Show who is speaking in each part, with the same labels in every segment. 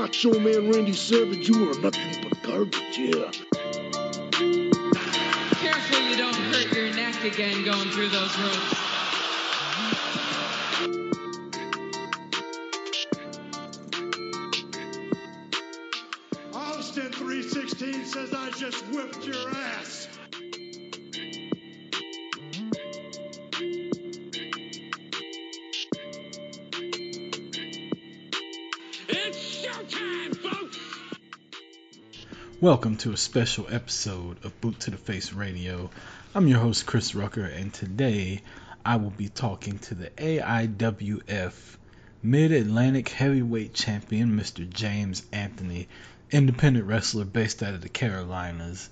Speaker 1: macho man Randy Savage, you are nothing but garbage, yeah.
Speaker 2: Careful you don't hurt your neck again going through those ropes.
Speaker 3: Welcome to a special episode of Boot to the Face Radio. I'm your host, Chris Rucker, and today I will be talking to the AIWF Mid Atlantic Heavyweight Champion, Mr. James Anthony, independent wrestler based out of the Carolinas.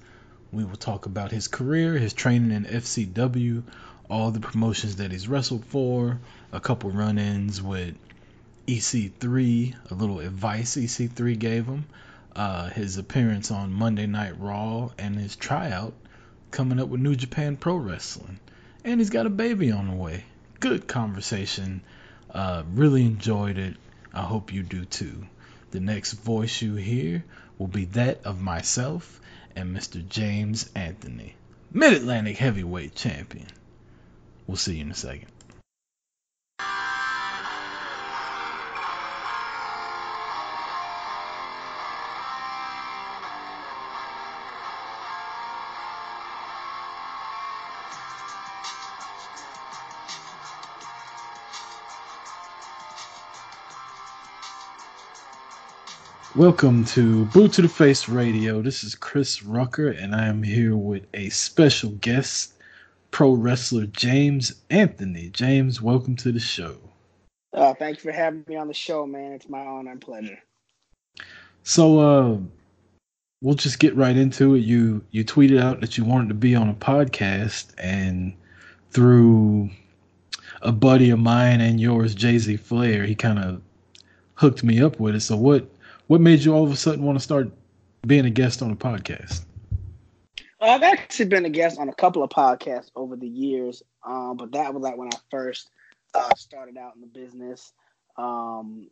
Speaker 3: We will talk about his career, his training in FCW, all the promotions that he's wrestled for, a couple run ins with EC3, a little advice EC3 gave him, uh, his appearance on Monday Night Raw, and his tryout coming up with New Japan Pro Wrestling. And he's got a baby on the way. Good conversation. Uh, really enjoyed it. I hope you do too. The next voice you hear will be that of myself and Mr. James Anthony, Mid Atlantic Heavyweight Champion. We'll see you in a second. Welcome to Boot to the Face Radio. This is Chris Rucker, and I am here with a special guest, pro wrestler James Anthony. James, welcome to the show.
Speaker 4: Uh, thank you for having me on the show, man. It's my honor and pleasure.
Speaker 3: So, uh, we'll just get right into it. You you tweeted out that you wanted to be on a podcast, and through a buddy of mine and yours, Jay Z Flair, he kind of hooked me up with it. So, what what made you all of a sudden want to start being a guest on a podcast?
Speaker 4: Well, I've actually been a guest on a couple of podcasts over the years, um, but that was like when I first uh, started out in the business. Um,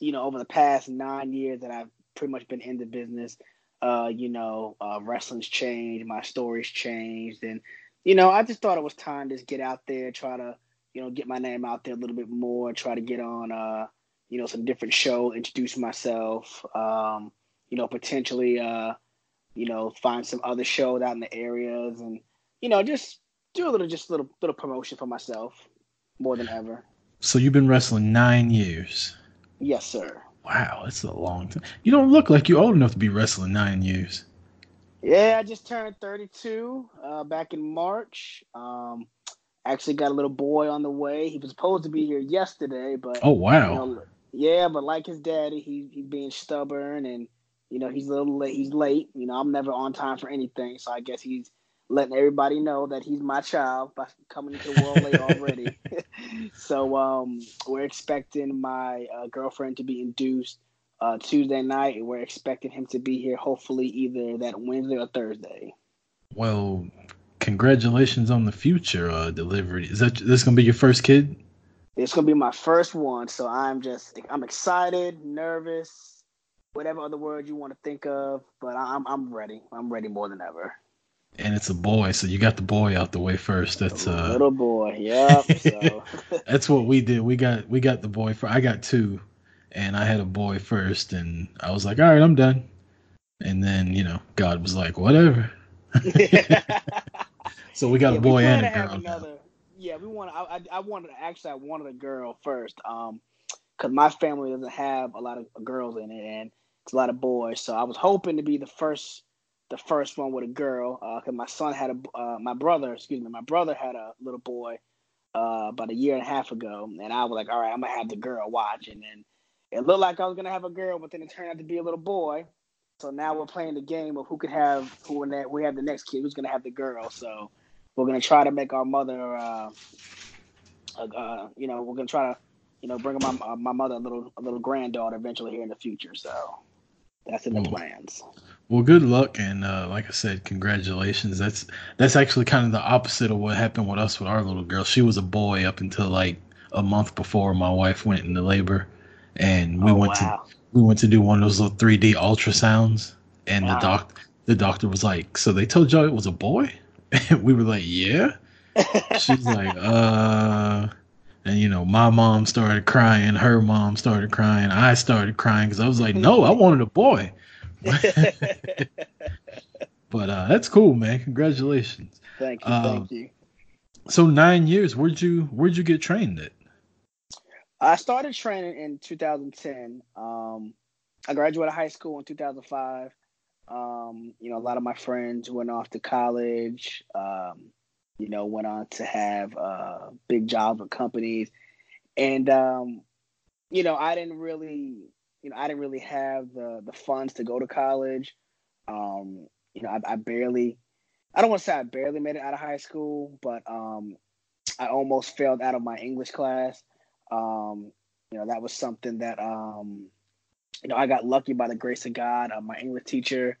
Speaker 4: you know, over the past nine years that I've pretty much been in the business, uh, you know, uh, wrestling's changed, my story's changed, and you know, I just thought it was time to get out there, try to, you know, get my name out there a little bit more, try to get on, uh, you know, some different show, introduce myself, um, you know, potentially, uh, you know, find some other shows out in the areas, and you know, just do a little, just a little, little promotion for myself, more than ever.
Speaker 3: So you've been wrestling nine years.
Speaker 4: Yes, sir.
Speaker 3: Wow, that's a long time. You don't look like you're old enough to be wrestling nine years.
Speaker 4: Yeah, I just turned 32 uh, back in March. Um, actually got a little boy on the way. He was supposed to be here yesterday, but
Speaker 3: Oh wow.
Speaker 4: you know, yeah, but like his daddy, he he's being stubborn and you know he's a little late. He's late. You know, I'm never on time for anything, so I guess he's letting everybody know that he's my child by coming into the world late already. so um, we're expecting my uh, girlfriend to be induced uh, Tuesday night, and we're expecting him to be here hopefully either that Wednesday or Thursday.
Speaker 3: Well, congratulations on the future uh, delivery. Is that this gonna be your first kid?
Speaker 4: It's gonna be my first one, so I'm just I'm excited, nervous, whatever other word you want to think of, but I'm I'm ready. I'm ready more than ever.
Speaker 3: And it's a boy, so you got the boy out the way first. That's uh
Speaker 4: Little boy, yeah. So
Speaker 3: that's what we did. We got we got the boy for I got two and I had a boy first and I was like, All right, I'm done. And then, you know, God was like, Whatever. So we got
Speaker 4: Yeah,
Speaker 3: a boy and a girl.
Speaker 4: another- Yeah, we want. I, I wanted actually I wanted a girl first, um, because my family doesn't have a lot of girls in it, and it's a lot of boys. So I was hoping to be the first, the first one with a girl. Uh, because my son had a, uh, my brother, excuse me, my brother had a little boy, uh, about a year and a half ago, and I was like, all right, I'm gonna have the girl watch, and then it looked like I was gonna have a girl, but then it turned out to be a little boy. So now we're playing the game of who could have who when that we have the next kid, who's gonna have the girl. So we're gonna try to make our mother, uh, uh, uh, you know, we're gonna try to, you know, bring my uh, my mother a little a little granddaughter eventually here in the future. So that's in the
Speaker 3: Mm.
Speaker 4: plans.
Speaker 3: Well, good luck, and uh, like I said, congratulations. That's that's actually kind of the opposite of what happened with us with our little girl. She was a boy up until like a month before my wife went into labor, and we
Speaker 4: Oh,
Speaker 3: went
Speaker 4: wow.
Speaker 3: to we went to do one of those little 3D ultrasounds, and the doc the doctor was like, "So they told y'all it was a boy?" And we were like, "Yeah." She's like, "Uh." And you know, my mom started crying, her mom started crying, I started crying because I was like, "No, I wanted a boy." But uh, that's cool, man. Congratulations.
Speaker 4: thank you,
Speaker 3: Um,
Speaker 4: thank you.
Speaker 3: So nine years. Where'd you Where'd you get trained at?
Speaker 4: I started training in 2010. Um, I graduated high school in 2005. Um, you know, a lot of my friends went off to college. Um, you know, went on to have uh, big jobs with companies, and um, you know, I didn't really, you know, I didn't really have the the funds to go to college. Um, you know, I, I barely, I don't want to say I barely made it out of high school, but um, I almost failed out of my English class. Um, you know, that was something that um, you know, I got lucky by the grace of God. Uh, my English teacher,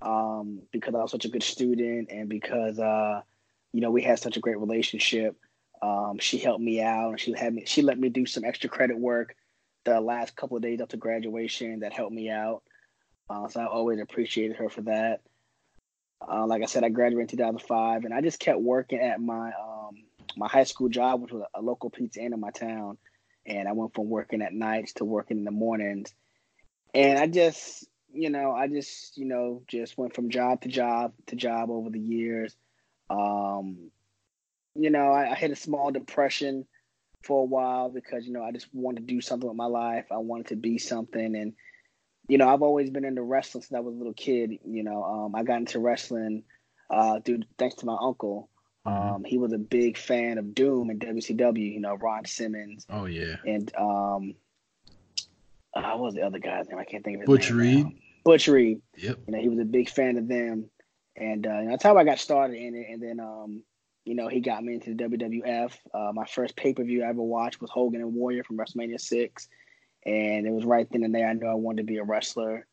Speaker 4: um, because I was such a good student and because uh, you know, we had such a great relationship. Um, she helped me out and she had me she let me do some extra credit work the last couple of days up to graduation that helped me out. Uh, so I always appreciated her for that. Uh, like I said, I graduated in 2005, and I just kept working at my um, my high school job, which was a local pizza inn in my town. And I went from working at nights to working in the mornings. And I just, you know, I just, you know, just went from job to job to job over the years. Um, you know, I, I hit a small depression for a while because, you know, I just wanted to do something with my life. I wanted to be something. And, you know, I've always been into wrestling since I was a little kid. You know, um, I got into wrestling uh, through thanks to my uncle.
Speaker 3: Mhm.
Speaker 4: Um, he was a big fan of Doom and WCW. You know, Ron Simmons
Speaker 3: Oh yeah,
Speaker 4: and um, uh, what was the other guy's name? I can't think of his
Speaker 3: Butch
Speaker 4: name.
Speaker 3: Reed.
Speaker 4: now. Butch Reed.
Speaker 3: yep.
Speaker 4: You know, he was a big fan of them, and uh, you know, that's how I got started in it. And then, um, you know, he got me into the WWF. Uh, my first pay per view I ever watched was Hogan and Warrior from WrestleMania six, and it was right then and there I knew I wanted to be a wrestler.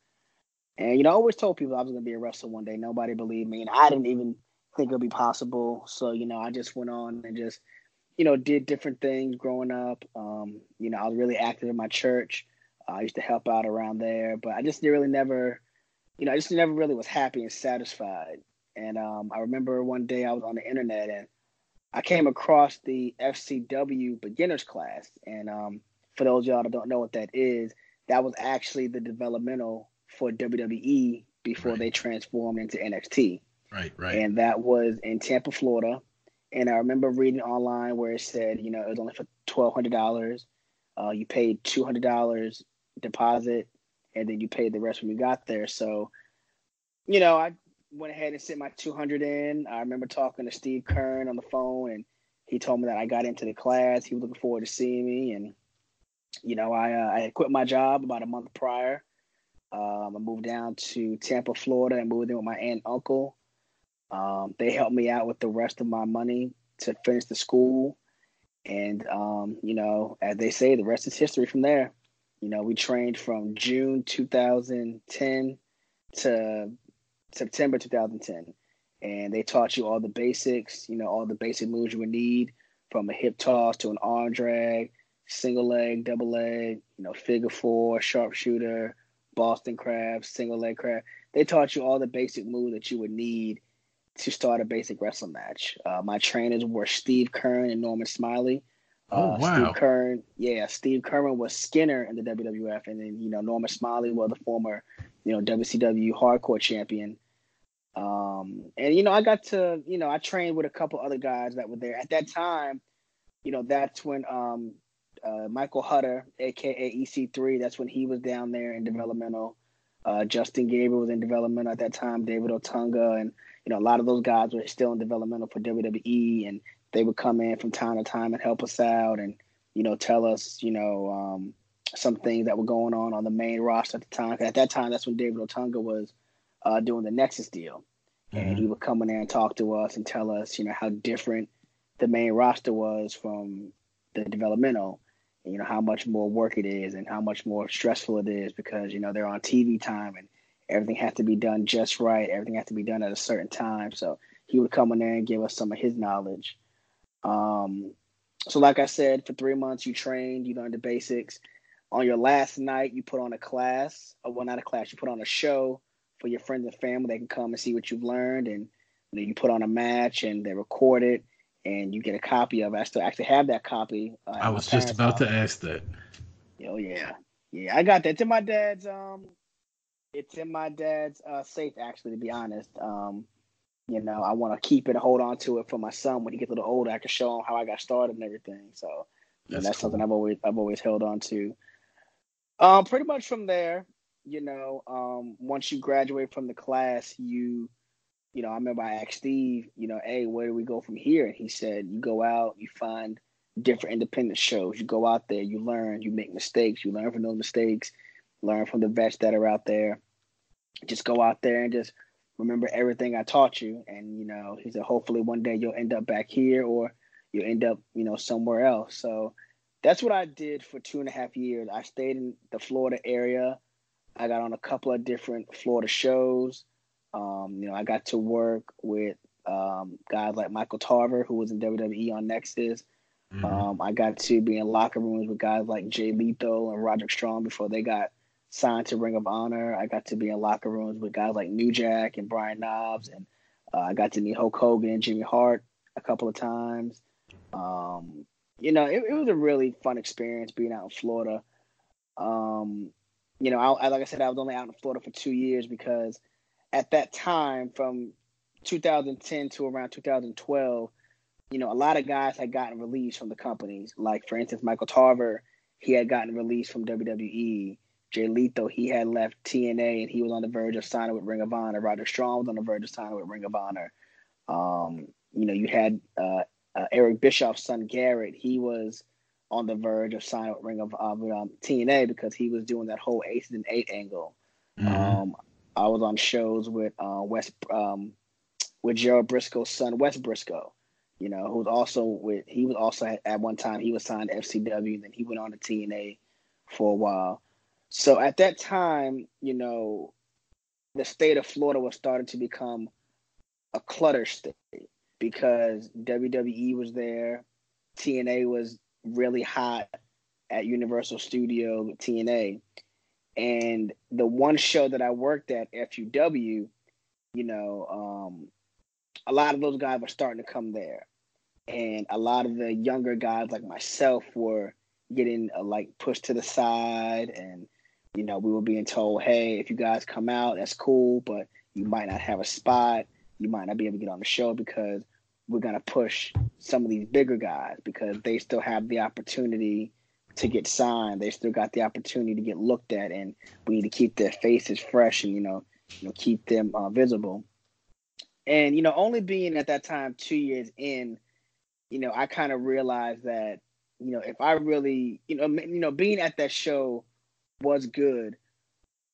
Speaker 4: And you know, I always told people I was going to be a wrestler one day. Nobody believed me, and I didn't even think it would be possible. So you know, I just went on and just you know did different things growing up. Um, you know, I was really active in my church. I used to help out around there, but I just really never, you know, I just never really was happy and satisfied. And um, I remember one day I was on the internet and I came across the FCW beginners class. And um, for those of y'all that don't know what that is, that was actually the developmental for WWE before
Speaker 3: Right.
Speaker 4: they transformed into NXT
Speaker 3: Right, right.
Speaker 4: and that was in Tampa, Florida. And I remember reading online where it said, you know, it was only for twelve hundred dollars. Uh, you paid two hundred dollars deposit, and then you paid the rest when you got there. So, you know, I went ahead and sent my two hundred in. I remember talking to Steve Keirn on the phone, and he told me that I got into the class. He was looking forward to seeing me, and you know, I uh, I had quit my job about a month prior. Um, I moved down to Tampa, Florida, and moved in with my aunt and uncle. Um, they helped me out with the rest of my money to finish the school. And, um, you know, as they say, the rest is history from there. You know, we trained from June 2010 to September 2010. And they taught you all the basics, you know, all the basic moves you would need from a hip toss to an arm drag, single leg, double leg, you know, figure four, sharpshooter, Boston crab, single leg crab. They taught you all the basic moves that you would need to start a basic wrestling match. Uh, my trainers were Steve Keirn and Norman Smiley.
Speaker 3: Oh,
Speaker 4: Uh,
Speaker 3: wow.
Speaker 4: Steve Keirn, yeah, Steve Kerman was Skinner in the WWF, and then you know Norman Smiley was the former, you know WCW Hardcore Champion. Um, and you know I got to, you know, I trained with a couple other guys that were there at that time. You know, that's when um, uh, Michael Hutter, aka EC3, that's when he was down there in developmental. Uh, Justin Gabriel was in developmental at that time. David Otunga, and you know a lot of those guys were still in developmental for WWE, and they would come in from time to time and help us out, and you know tell us you know um, some things that were going on on the main roster at the time. At that time, that's when David Otunga was uh, doing the Nexus deal, and he would come in there and talk to us and tell us you know how different the main roster was from the developmental you know how much more work it is and how much more stressful it is because you know they're on TV time and everything has to be done just right. Everything has to be done at a certain time. So he would come in there and give us some of his knowledge. Um, so like I said, for three months you trained, you learned the basics. on your last night, you put on a class, or well, not a class, you put on a show for your friends and family. They can come and see what you've learned, and you, know, you put on a match, and they record it, and you get a copy of it. I still actually have that copy.
Speaker 3: Uh, I was just about house. to ask that.
Speaker 4: Oh yeah, yeah, I got that. It's in my dad's. Um, it's in my dad's uh, safe. Actually, to be honest, um, you know, I want to keep it, hold on to it for my son when he gets a little older. I can show him how I got started and everything. So that's, that's cool. something I've always I've always held on to. Um, pretty much from there, you know, um, once you graduate from the class, you, you know, I remember I asked Steve, you know, hey, where do we go from here? And he said, you go out, you find different independent shows. You go out there, you learn, you make mistakes, you learn from those mistakes, learn from the vets that are out there. Just go out there and just remember everything I taught you. And, you know, he said, hopefully one day you'll end up back here or you'll end up, you know, somewhere else. So that's what I did for two and a half years. I stayed in the Florida area. I got on a couple of different Florida shows. Um, you know, I got to work with um, guys like Michael Tarver, who was in WWE on Nexus. Mm-hmm. Um, I got to be in locker rooms with guys like Jay Lethal and Roderick Strong before they got signed to Ring of Honor. I got to be in locker rooms with guys like New Jack and Brian Knobbs, and uh, I got to meet Hulk Hogan and Jimmy Hart a couple of times. Um, you know, it, it was a really fun experience being out in Florida. Um, you know, I, I, like I said, I was only out in Florida for two years because at that time, from 2010 to around 2012, you know, a lot of guys had gotten released from the companies. Like, for instance, Michael Tarver, he had gotten released from WWE. Jay Lethal, he had left TNA and he was on the verge of signing with Ring of Honor. Roger Strong was on the verge of signing with Ring of Honor. Um, you know, you had uh, uh, Eric Bischoff's son Garrett, he was on the verge of signing with Ring of uh, um, TNA because he was doing that whole Aces and Eight angle. Mm-hmm. Um, I was on shows with uh, West um, with Gerald Briscoe's son Wes Briscoe. You know, who was also with he was also at, at one time he was signed to FCW, and then he went on to TNA for a while. So at that time, you know, the state of Florida was starting to become a clutter state because WWE was there, TNA was really hot at Universal Studio TNA. And the one show that I worked at, FUW, you know, um, a lot of those guys were starting to come there. And a lot of the younger guys like myself were getting uh, like pushed to the side. And, you know, we were being told, hey, if you guys come out, that's cool, but you might not have a spot you might not be able to get on the show because we're going to push some of these bigger guys because they still have the opportunity to get signed. They still got the opportunity to get looked at, and we need to keep their faces fresh and you know, you know, keep them uh, visible. And you know, only being at that time two years in, you know, I kind of realized that you know if I really, you know, you know, being at that show was good,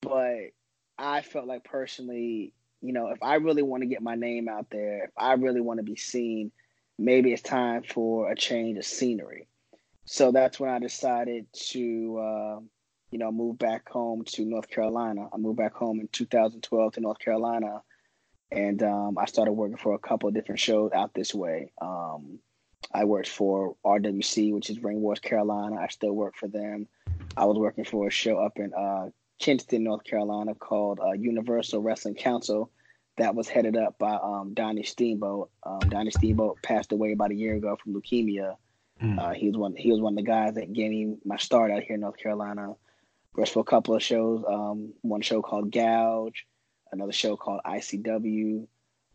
Speaker 4: but I felt like personally you know, if I really want to get my name out there, if I really want to be seen, maybe it's time for a change of scenery. So that's when I decided to, uh, you know, move back home to North Carolina. I moved back home in 2012 to North Carolina, and um, I started working for a couple of different shows out this way. Um, I worked for RWC, which is Ring Wars Carolina. I still work for them. I was working for a show up in uh, Kinston, North Carolina, called uh, Universal Wrestling Council. That was headed up by um, Donnie Steamboat. Um, Donnie Steamboat passed away about a year ago from leukemia. Mm. Uh, he was one. He was one of the guys that gave me my start out here in North Carolina. Worked for a couple of shows. Um, one show called Gouge, another show called ICW.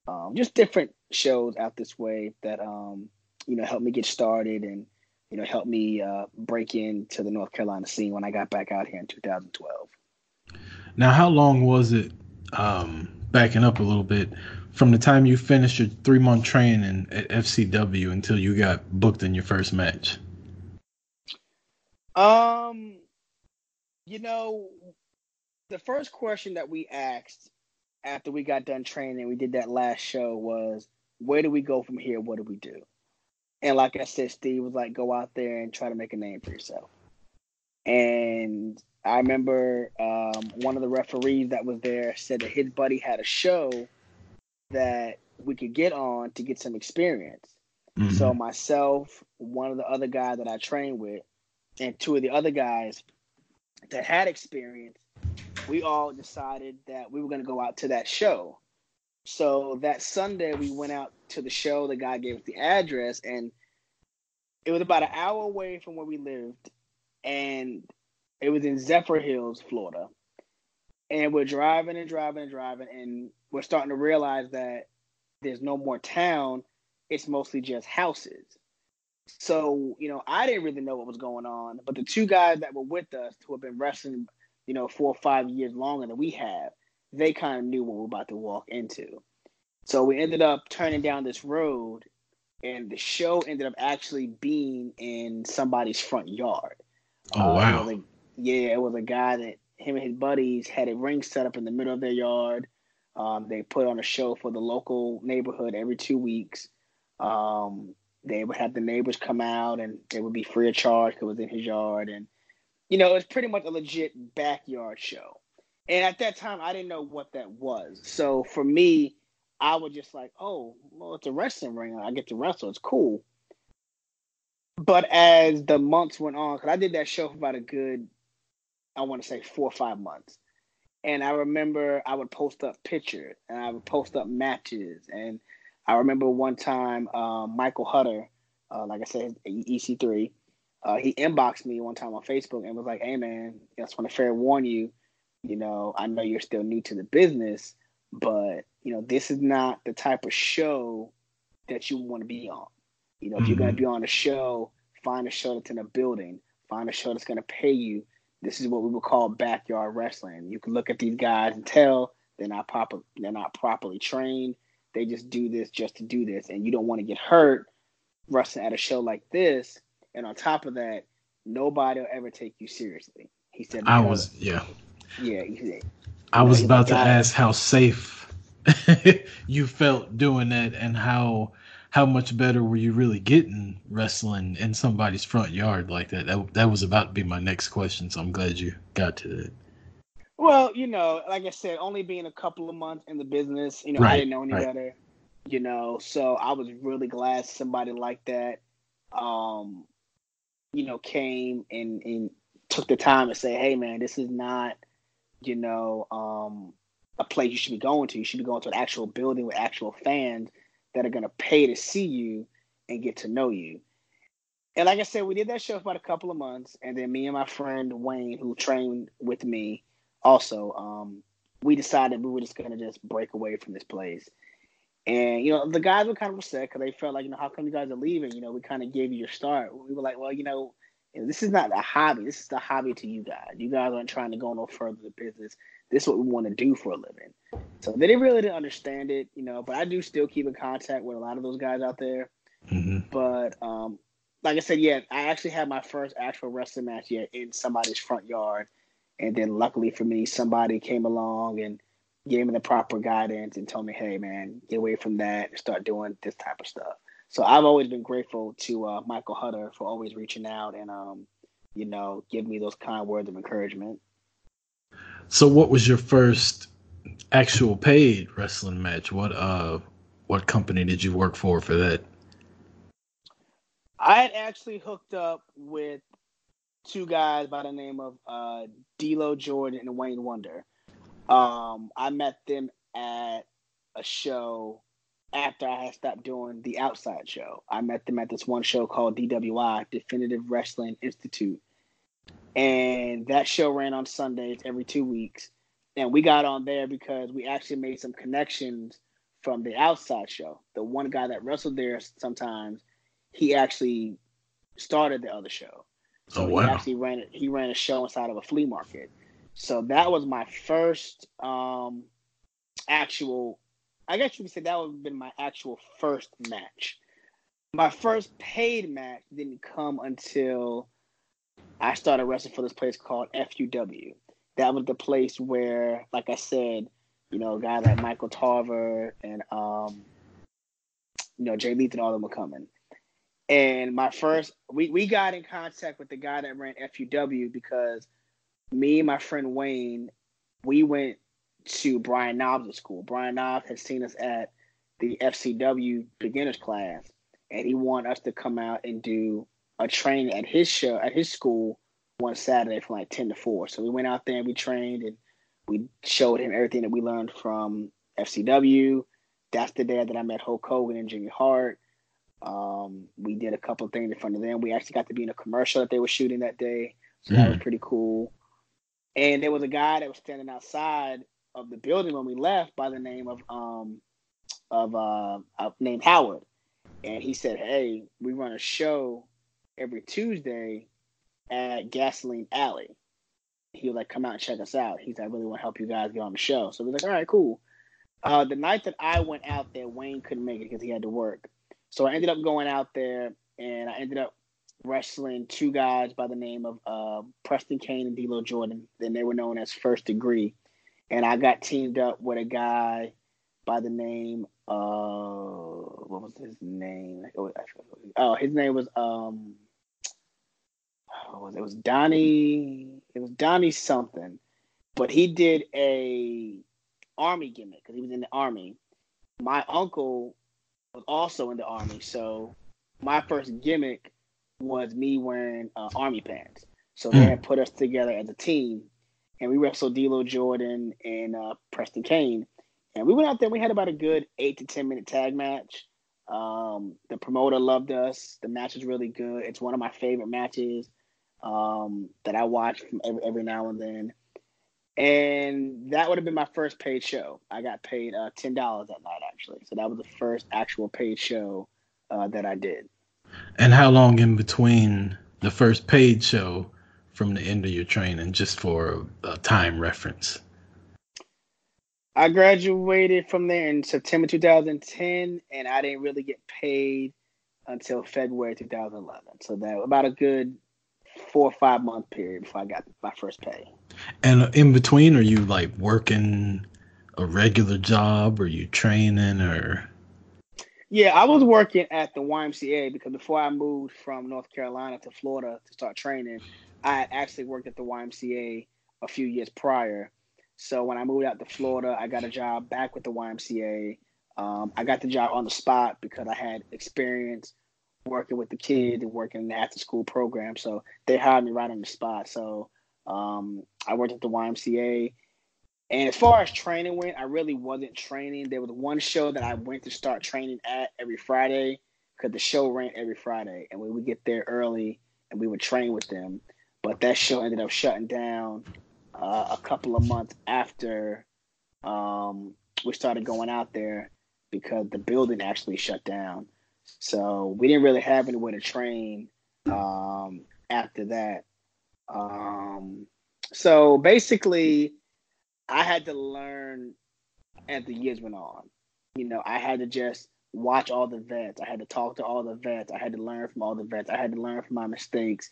Speaker 4: Um, just different shows out this way that um, you know helped me get started and you know helped me uh, break into the North Carolina scene when I got back out here in 2012.
Speaker 3: Now, how long was it, um, backing up a little bit, from the time you finished your three month training at FCW until you got booked in your first match?
Speaker 4: Um, you know, the first question that we asked after we got done training, we did that last show was, where do we go from here? What do we do? And like I said, Steve was like, go out there and try to make a name for yourself. And I remember um, one of the referees that was there said that his buddy had a show that we could get on to get some experience. Mm-hmm. So myself, one of the other guys that I trained with, and two of the other guys that had experience, we all decided that we were going to go out to that show. So that Sunday, we went out to the show. The guy gave us the address, and it was about an hour away from where we lived, and it was in Zephyrhills, Florida. And we're driving and driving and driving, and we're starting to realize that there's no more town. It's mostly just houses. So, you know, I didn't really know what was going on, but the two guys that were with us who have been wrestling, you know, four or five years longer than we have, they kind of knew what we were about to walk into. So we ended up turning down this road, and the show ended up actually being in somebody's front yard.
Speaker 3: Oh, wow.
Speaker 4: Uh, it a, yeah, it was a guy that him and his buddies had a ring set up in the middle of their yard. Um, they put on a show for the local neighborhood every two weeks. Um, they would have the neighbors come out and it would be free of charge because it was in his yard. And, you know, it was pretty much a legit backyard show. And at that time, I didn't know what that was. So for me, I was just like, oh, well, it's a wrestling ring. I get to wrestle. It's cool. But as the months went on, because I did that show for about a good, I want to say four or five months. And I remember I would post up pictures and I would post up matches and I remember one time um, Michael Hutter, uh, like I said, EC3, uh, he inboxed me one time on Facebook and was like, "Hey man, I just want to fair warn you. You know, I know you're still new to the business, but you know this is not the type of show that you want to be on. You know, mm-hmm. if you're going to mm-hmm. be on a show, find a show that's in a building, find a show that's going to pay you. This is what we would call backyard wrestling. You can look at these guys and tell they're not proper, they're not properly trained they just do this just to do this, and you don't want to get hurt wrestling at a show like this. And on top of that, nobody will ever take you seriously. He said,
Speaker 3: "I was yeah,
Speaker 4: yeah." He
Speaker 3: I was about to ask how safe you felt doing that, and how how much better were you really getting wrestling in somebody's front yard like that? That that was about to be my next question, so I'm glad you got to that.
Speaker 4: Well, you know, like I said, only being a couple of months in the business, you know, right, I didn't know any right. better. You know, so I was really glad somebody like that, um, you know, came and and took the time to say, "Hey, man, this is not, you know, um, a place you should be going to. You should be going to an actual building with actual fans that are going to pay to see you and get to know you." And like I said, we did that show for about a couple of months, and then me and my friend Wayne, who trained with me also, um, we decided we were just gonna just break away from this place. And you know, the guys were kind of upset because they felt like, you know, how come you guys are leaving? You know, we kind of gave you your start. We were like, well, you know, this is not a hobby. This is the hobby to you guys. You guys aren't trying to go no further in the business. This is what we want to do for a living. So they didn't really didn't understand it, you know. But I do still keep in contact with a lot of those guys out there. Mm-hmm. But um, like I said, yeah, I actually had my first actual wrestling match yet in somebody's front yard and then luckily for me, somebody came along and gave me the proper guidance and told me, hey, man, get away from that and start doing this type of stuff. So I've always been grateful to uh, Michael Hutter for always reaching out and, um, you know, give me those kind words of encouragement.
Speaker 3: So, what was your first actual paid wrestling match? What uh, what company did you work for for that?
Speaker 4: I had actually hooked up with two guys by the name of uh, D'Lo Jordan and Wayne Wonder. Um, I met them at a show after I had stopped doing the outside show. I met them at this one show called DWI, Definitive Wrestling Institute. And that show ran on Sundays every two weeks. And we got on there because we actually made some connections from the outside show. The one guy that wrestled there sometimes, he actually started the other show. So oh, wow. he actually ran he ran a show inside of a flea market. So that was my first um, actual. I guess you could say that would have been my actual first match. My first paid match didn't come until I started wrestling for this place called FUW. That was the place where, like I said, you know, guys like Michael Tarver and um, you know Jay Leith and all of them were coming. And my first, we, we got in contact with the guy that ran FUW because me and my friend Wayne, we went to Brian Knobbs' school. Brian Knobbs had seen us at the FCW beginners class, and he wanted us to come out and do a training at his show at his school one Saturday from like ten to four. So we went out there and we trained and we showed him everything that we learned from FCW. That's the day that I met Hulk Hogan and Jimmy Hart. Um, we did a couple of things in front of them. We actually got to be in a commercial that they were shooting that day, so mm. that was pretty cool. And there was a guy that was standing outside of the building when we left by the name of um of uh, named Howard, and he said, "Hey, we run a show every Tuesday at Gasoline Alley." He was like, "Come out and check us out." He's like, "I really want to help you guys get on the show." So we are like, "All right, cool." Uh, the night that I went out there, Wayne couldn't make it because he had to work. So I ended up going out there and I ended up wrestling two guys by the name of uh, Preston Kane and D'Lo Jordan. Then they were known as First Degree. And I got teamed up with a guy by the name of what was his name? Oh, his name was um, was it was Donnie? It was Donnie something, but he did a army gimmick because he was in the army. My uncle was also in the army, so my first gimmick was me wearing uh, army pants. So they hmm. had put us together as a team, and we wrestled D'Lo Jordan and uh, Preston Kane, and we went out there. We had about a good eight to ten minute tag match. Um, the promoter loved us. The match was really good. It's one of my favorite matches um, that I watch every, every now and then and that would have been my first paid show. I got paid uh, ten dollars that night actually, so that was the first actual paid show uh, that I did.
Speaker 3: And how long in between the first paid show from the end of your training, just for a time reference?
Speaker 4: I graduated from there in September 2010, and I didn't really get paid until February 2011. So that about a good four or five month period before I got my first pay.
Speaker 3: And in between, are you like working a regular job? Or you training or?
Speaker 4: Yeah, I was working at the YMCA because before I moved from North Carolina to Florida to start training, I had actually worked at the YMCA a few years prior. So when I moved out to Florida, I got a job back with the YMCA. Um, I got the job on the spot because I had experience working with the kids and working in the after school program. So they hired me right on the spot. So um, I worked at the YMCA. And as far as training went, I really wasn't training. There was one show that I went to start training at every Friday because the show ran every Friday. And we would get there early and we would train with them. But that show ended up shutting down uh, a couple of months after um, we started going out there because the building actually shut down. So we didn't really have anywhere to train um, after that. Um, so basically, I had to learn as the years went on. You know, I had to just watch all the vets. I had to talk to all the vets. I had to learn from all the vets. I had to learn from my mistakes.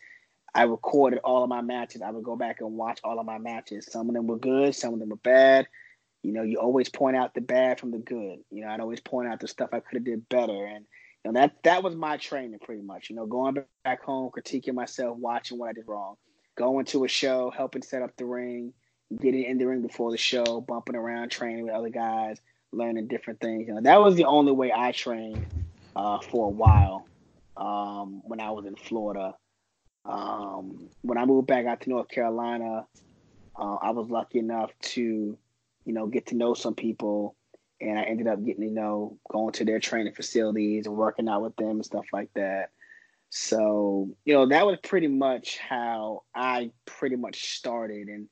Speaker 4: I recorded all of my matches. I would go back and watch all of my matches. Some of them were good, some of them were bad. You know, you always point out the bad from the good. You know, I'd always point out the stuff I could have did better. And you know, that that was my training pretty much. You know, going back home, critiquing myself, watching what I did wrong, going to a show, helping set up the ring, getting in the ring before the show, bumping around, training with other guys, learning different things. You know, that was the only way I trained uh, for a while um, when I was in Florida. Um, when I moved back out to North Carolina, uh, I was lucky enough to, you know, get to know some people and I ended up getting, you know, going to their training facilities and working out with them and stuff like that. So, you know, that was pretty much how I pretty much started. And,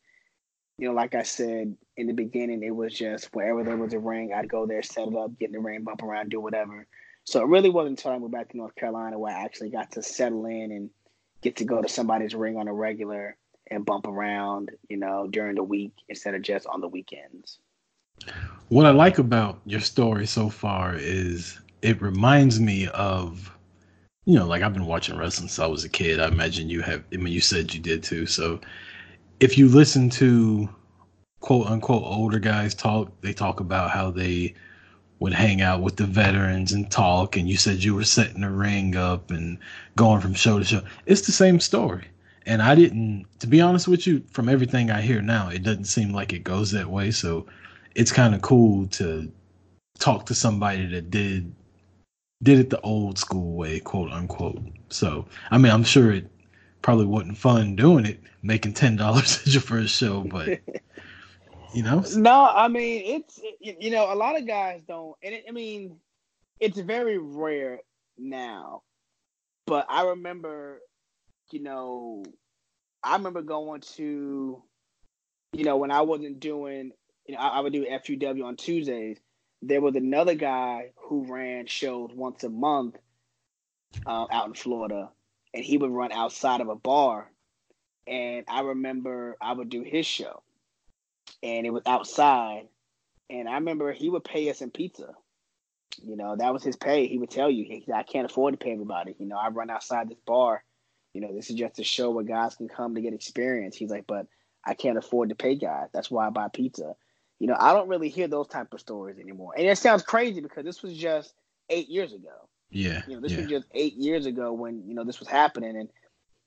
Speaker 4: you know, like I said in the beginning, it was just wherever there was a ring, I'd go there, set it up, get in the ring, bump around, do whatever. So it really wasn't until I moved back to North Carolina where I actually got to settle in and get to go to somebody's ring on a regular and bump around, you know, during the week instead of just on the weekends.
Speaker 3: What I like about your story so far is it reminds me of, you know, like I've been watching wrestling since I was a kid. I imagine you have. I mean, you said you did too. So, if you listen to quote unquote older guys talk, they talk about how they would hang out with the veterans and talk. And you said you were setting the ring up and going from show to show. It's the same story. And I didn't, to be honest with you, from everything I hear now, it doesn't seem like it goes that way. So it's kind of cool to talk to somebody that did did it the old school way, quote unquote. So, I mean, I'm sure it probably wasn't fun doing it, making ten dollars at your first show, but you know.
Speaker 4: No, I mean it's you know a lot of guys don't, and it, I mean it's very rare now. But I remember, you know, I remember going to, you know, when I wasn't doing, you know, I, I would do FUW on Tuesdays. There was another guy who ran shows once a month uh, out in Florida, and he would run outside of a bar. And I remember I would do his show, and it was outside. And I remember he would pay us in pizza. You know, that was his pay. He would tell you, he, I can't afford to pay everybody. You know, I run outside this bar. You know, this is just a show where guys can come to get experience. He's like, but I can't afford to pay guys. That's why I buy pizza. You know, I don't really hear those type of stories anymore. And it sounds crazy because this was just eight years ago.
Speaker 3: Yeah.
Speaker 4: You know, this
Speaker 3: yeah.
Speaker 4: was just eight years ago when, you know, this was happening. And,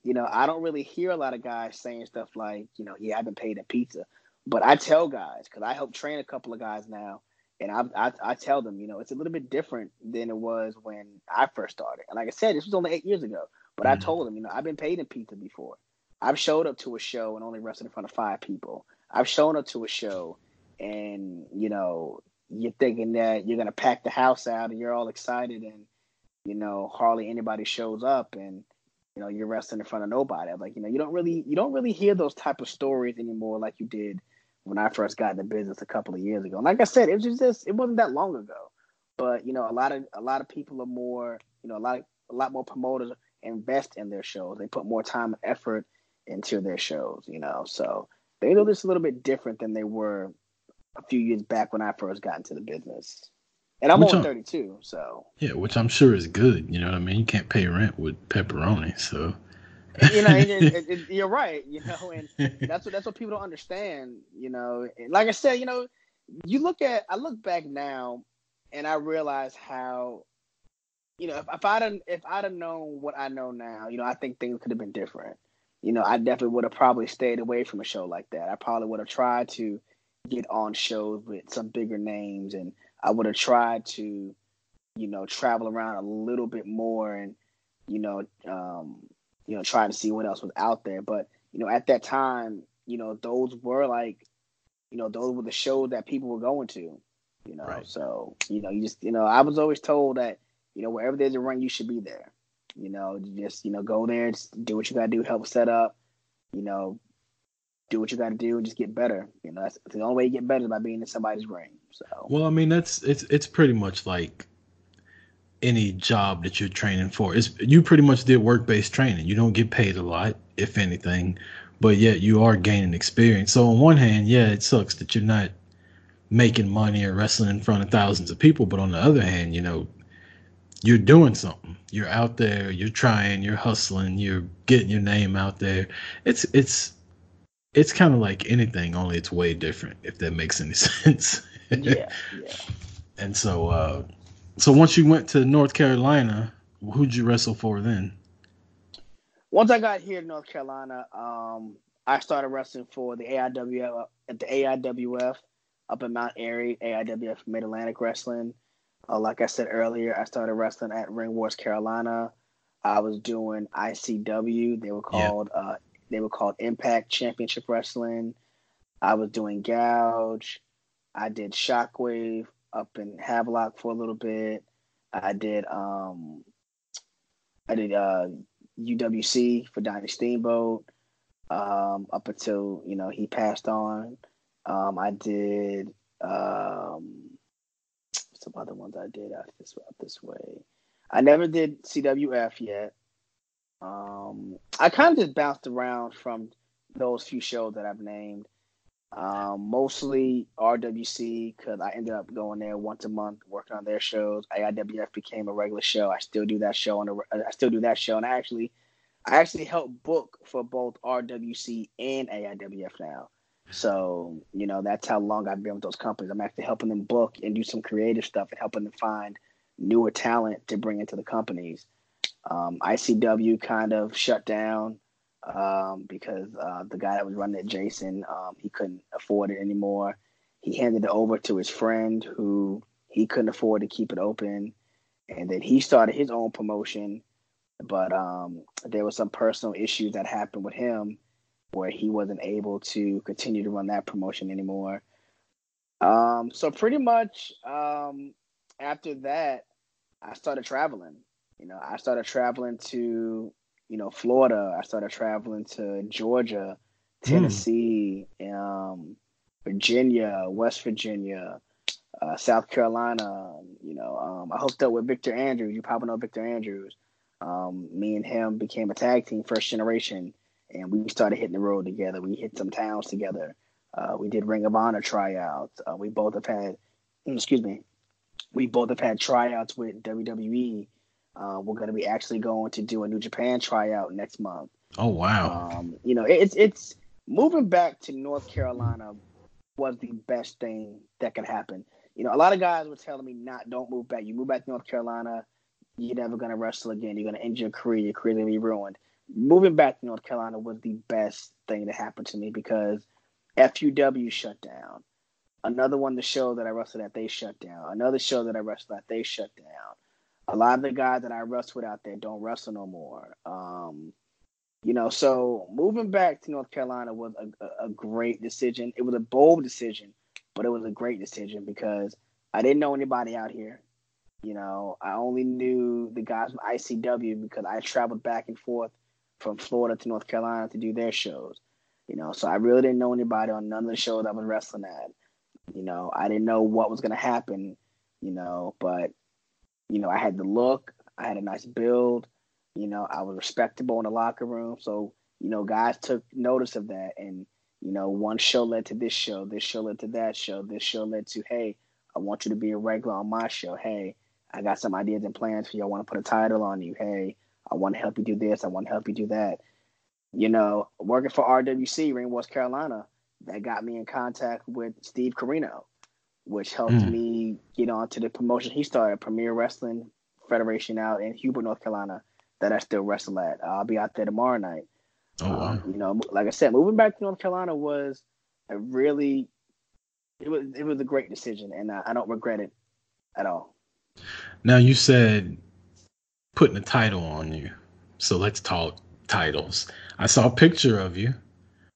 Speaker 4: you know, I don't really hear a lot of guys saying stuff like, you know, yeah, I've been paid a pizza. But I tell guys, because I help train a couple of guys now, and I, I, I tell them, you know, it's a little bit different than it was when I first started. And like I said, this was only eight years ago. But mm-hmm. I told them, you know, I've been paid in pizza before. I've showed up to a show and only wrestled in front of five people. I've shown up to a show and, you know, you're thinking that you're gonna pack the house out and you're all excited and, you know, hardly anybody shows up and you know, you're wrestling in front of nobody. Like, you know, you don't really you don't really hear those type of stories anymore like you did when I first got in the business a couple of years ago. And like I said, it was just it wasn't that long ago. But you know, a lot of a lot of people are more, you know, a lot of, a lot more promoters invest in their shows. They put more time and effort into their shows, you know. So they know this a little bit different than they were a few years back when I first got into the business. And I'm which only 32, so
Speaker 3: yeah, which I'm sure is good. You know what I mean? You can't pay rent with pepperoni, so
Speaker 4: you know, it, it, it, you're right. You know, and that's what that's what people don't understand. You know, and like I said, you know, you look at I look back now, and I realize how, you know, if, if I'd if I'd have known what I know now, you know, I think things could have been different. You know, I definitely would have probably stayed away from a show like that. I probably would have tried to get on shows with some bigger names, and I would have tried to, you know, travel around a little bit more and, you know, um, you know, trying to see what else was out there. But, you know, at that time, you know, those were like, you know, those were the shows that people were going to, you know. Right. So, you know, you just, you know, I was always told that, you know, wherever there's a run, you should be there. You know, just, you know, go there, do what you got to do, help set up, you know, do what you got to do and just get better. You know, that's the only way you get better is by being in somebody's ring. So,
Speaker 3: well, I mean, that's it's it's pretty much like any job that you're training for. It's you pretty much did work based training. You don't get paid a lot, if anything, but yet you are gaining experience. So on one hand, yeah, it sucks that you're not making money or wrestling in front of thousands of people, but on the other hand, you know, you're doing something. You're out there, you're trying, you're hustling, you're getting your name out there. It's it's it's kind of like anything, only it's way different, if that makes any sense.
Speaker 4: yeah, yeah.
Speaker 3: And so uh so once you went to North Carolina, who'd you wrestle for then?
Speaker 4: Once I got here to North Carolina, um, I started wrestling for the AIWF at the AIWF up in Mount Airy, AIWF Mid Atlantic Wrestling. Uh, like I said earlier, I started wrestling at Ring Wars Carolina. I was doing ICW. They were called yeah. uh, they were called Impact Championship Wrestling. I was doing Gouge. I did Shockwave up in Havelock for a little bit. I did um I did uh UWC for Donnie Steamboat um up until you know he passed on. Um I did um some other ones I did out this out this way. I never did CWF yet. Um I kind of just bounced around from those few shows that I've named. Um, mostly RWC because I ended up going there once a month working on their shows. AIWF became a regular show. I still do that show on the. I still do that show, and I actually, I actually help book for both RWC and AIWF now. So you know that's how long I've been with those companies. I'm actually helping them book and do some creative stuff and helping them find newer talent to bring into the companies. Um, ICW kind of shut down um, because uh, the guy that was running it, Jason, um, he couldn't afford it anymore. He handed it over to his friend who he couldn't afford to keep it open. And then he started his own promotion but um, there was some personal issues that happened with him where he wasn't able to continue to run that promotion anymore. Um, so pretty much um, after that, I started traveling. You know, I started traveling to you know Florida. I started traveling to Georgia, Tennessee, mm. um, Virginia, West Virginia, uh, South Carolina. You know, um, I hooked up with Victor Andrews. You probably know Victor Andrews. Um, me and him became a tag team, first generation, and we started hitting the road together. We hit some towns together. Uh, we did Ring of Honor tryouts. Uh, we both have had, excuse me, we both have had tryouts with WWE. Uh, we're going to be actually going to do a New Japan tryout next month.
Speaker 3: Oh wow!
Speaker 4: Um, you know, it's it's moving back to North Carolina was the best thing that could happen. You know, a lot of guys were telling me, "Not, don't move back. You move back to North Carolina, you're never gonna wrestle again. You're gonna end your career. Your career gonna be ruined." Moving back to North Carolina was the best thing to happen to me because FUW shut down. Another one, the show that I wrestled at, they shut down. Another show that I wrestled at, they shut down. A lot of the guys that I wrestled with out there don't wrestle no more. Um, you know, so moving back to North Carolina was a, a, great decision. It was a bold decision, but it was a great decision because I didn't know anybody out here. You know, I only knew the guys from ICW because I traveled back and forth from Florida to North Carolina to do their shows. You know, so I really didn't know anybody on none of the shows I was wrestling at. You know, I didn't know what was going to happen. You know, but you know, I had the look. I had a nice build. You know, I was respectable in the locker room. So, you know, guys took notice of that. And, you know, one show led to this show, this show led to that show, this show led to, hey, I want you to be a regular on my show. Hey, I got some ideas and plans for you. I want to put a title on you. Hey, I want to help you do this. I want to help you do that. You know, working for RWC, Ring West Carolina, that got me in contact with Steve Corino, which helped mm. me get on to the promotion he started, Premier Wrestling Federation out in Huber, North Carolina, that I still wrestle at. I'll be out there tomorrow night. Oh, wow. Um, you know, like I said, moving back to North Carolina was a really, it was it was a great decision, and I, I don't regret it at all.
Speaker 3: Now you said putting a title on you, so let's talk titles. I saw a picture of you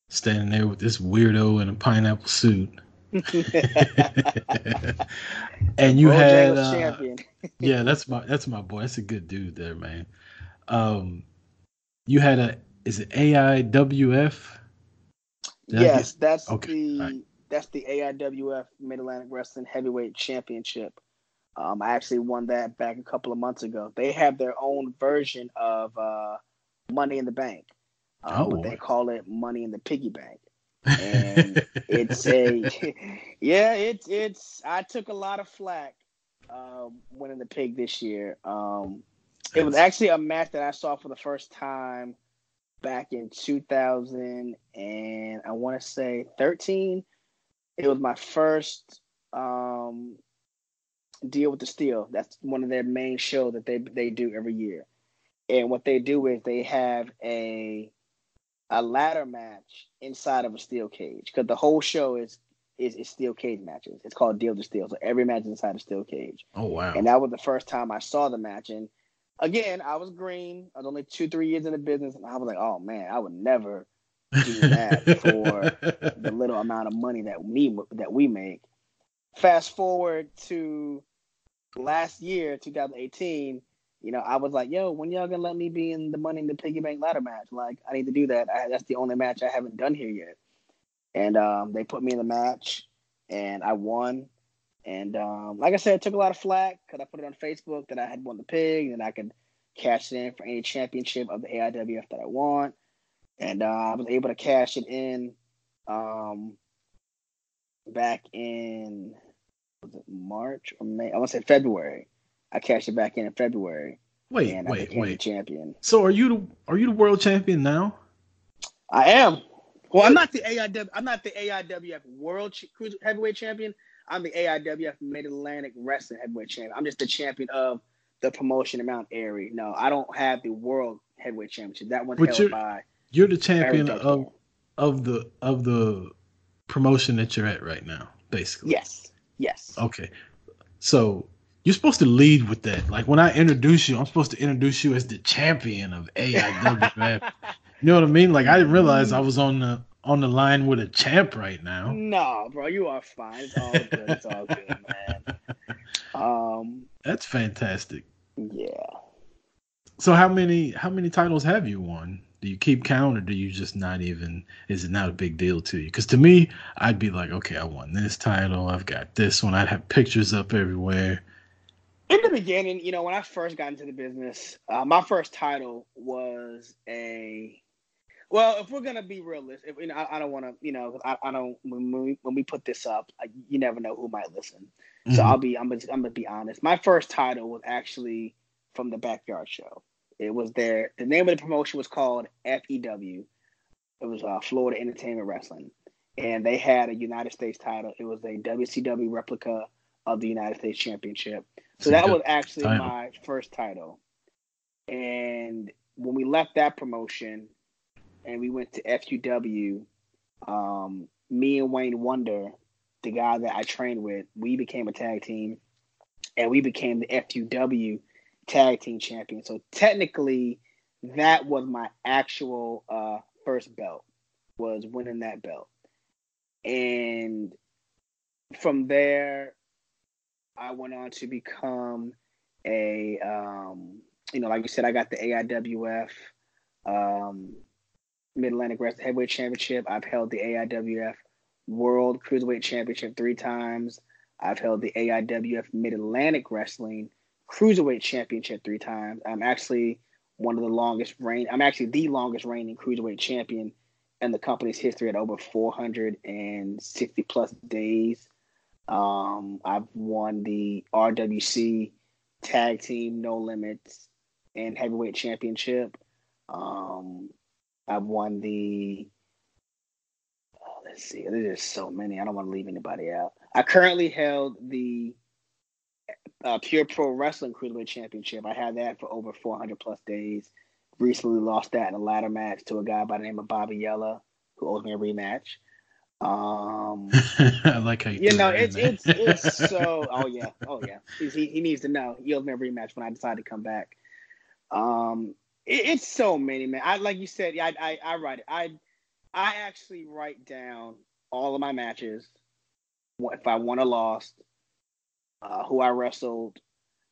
Speaker 3: standing there with this weirdo in a pineapple suit. and you had uh, yeah, that's my that's my boy. That's a good dude there, man. Um, you had a is it AIWF?
Speaker 4: Did yes, that's okay. the right. that's the AIWF Mid Atlantic Wrestling Heavyweight Championship. Um, I actually won that back a couple of months ago. They have their own version of uh, Money in the Bank, um, oh. but they call it Money in the Piggy Bank. And it's a yeah, it's it's. I took a lot of flack uh, winning the pig this year. Um, it was actually a match that I saw for the first time back in 2000 and I want to say 13. It was my first um, deal with the steel. That's one of their main shows that they they do every year. And what they do is they have a a ladder match inside of a steel cage because the whole show is, is is steel cage matches. It's called Deal to Steel. So every match is inside a steel cage.
Speaker 3: Oh wow!
Speaker 4: And that was the first time I saw the match, and again, I was green. I was only two, three years in the business, and I was like, oh man, I would never do that for the little amount of money that we that we make. Fast forward to last year, 2018. You know, I was like, yo, when y'all gonna let me be in the Money in the Piggy Bank ladder match? Like, I need to do that. I, that's the only match I haven't done here yet. And um, they put me in the match, and I won. And um, like I said, it took a lot of flack because I put it on Facebook that I had won the pig and I could cash it in for any championship of the AIWF that I want. And uh, I was able to cash it in um, back in was it March or May? I want to say February. I cashed it back in in February.
Speaker 3: Wait, and wait, I became wait.
Speaker 4: champion.
Speaker 3: So are you the are you the world champion now?
Speaker 4: I am. Well, I'm not the AIW. I'm not the AIWF World Ch- Heavyweight Champion. I'm the AIWF Mid Atlantic Wrestling Heavyweight Champion. I'm just the champion of the promotion in Mount Airy. No, I don't have the World Heavyweight Championship. That one's but held
Speaker 3: you're,
Speaker 4: by.
Speaker 3: You're the champion of of the of the promotion that you're at right now, basically.
Speaker 4: Yes. Yes.
Speaker 3: Okay. So you're supposed to lead with that. Like when I introduce you, I'm supposed to introduce you as the champion of AIWF. you know what I mean? Like I didn't realize I was on the on the line with a champ right now.
Speaker 4: No, bro, you are fine. It's all good. It's all good, man. Um,
Speaker 3: that's fantastic.
Speaker 4: Yeah.
Speaker 3: So how many how many titles have you won? Do you keep count, or do you just not even? Is it not a big deal to you? Because to me, I'd be like, okay, I won this title. I've got this one. I'd have pictures up everywhere.
Speaker 4: In the beginning, you know, when I first got into the business, uh, my first title was a well, if we're gonna be realistic, if, you know, I, I don't want to, you know, I, I don't when we when we put this up, I, you never know who might listen. Mm-hmm. So I'll be, I'm gonna, I'm gonna be honest. My first title was actually from the Backyard Show. It was there. The name of the promotion was called FEW. It was uh, Florida Entertainment Wrestling, and they had a United States title. It was a WCW replica of the United States Championship. So that was actually title. my first title. And when we left that promotion, and we went to FUW. Um, me and Wayne Wonder, the guy that I trained with, we became a tag team, and we became the FUW tag team champion. So technically, that was my actual uh, first belt, was winning that belt, and from there, I went on to become a, um, you know, like you said, I got the AIWF. Um, Mid Atlantic Wrestling Heavyweight Championship. I've held the AIWF World Cruiserweight Championship three times. I've held the AIWF Mid Atlantic Wrestling Cruiserweight Championship three times. I'm actually one of the longest reign. I'm actually the longest reigning cruiserweight champion in the company's history at over 460 plus days. Um, I've won the RWC Tag Team No Limits and Heavyweight Championship. Um, I've won the. Oh, let's see. There's just so many. I don't want to leave anybody out. I currently held the uh, Pure Pro Wrestling Cruiserweight Championship. I had that for over 400 plus days. Recently lost that in a ladder match to a guy by the name of Bobby Yella, who owes me a rematch. Um,
Speaker 3: I like how you,
Speaker 4: you know it's it's it's so. Oh yeah, oh yeah. He's, he he needs to know. He owes me a rematch when I decide to come back. Um, it, it's so many, man. I like you said. I, I I write it. I I actually write down all of my matches. If I won or lost, uh, who I wrestled,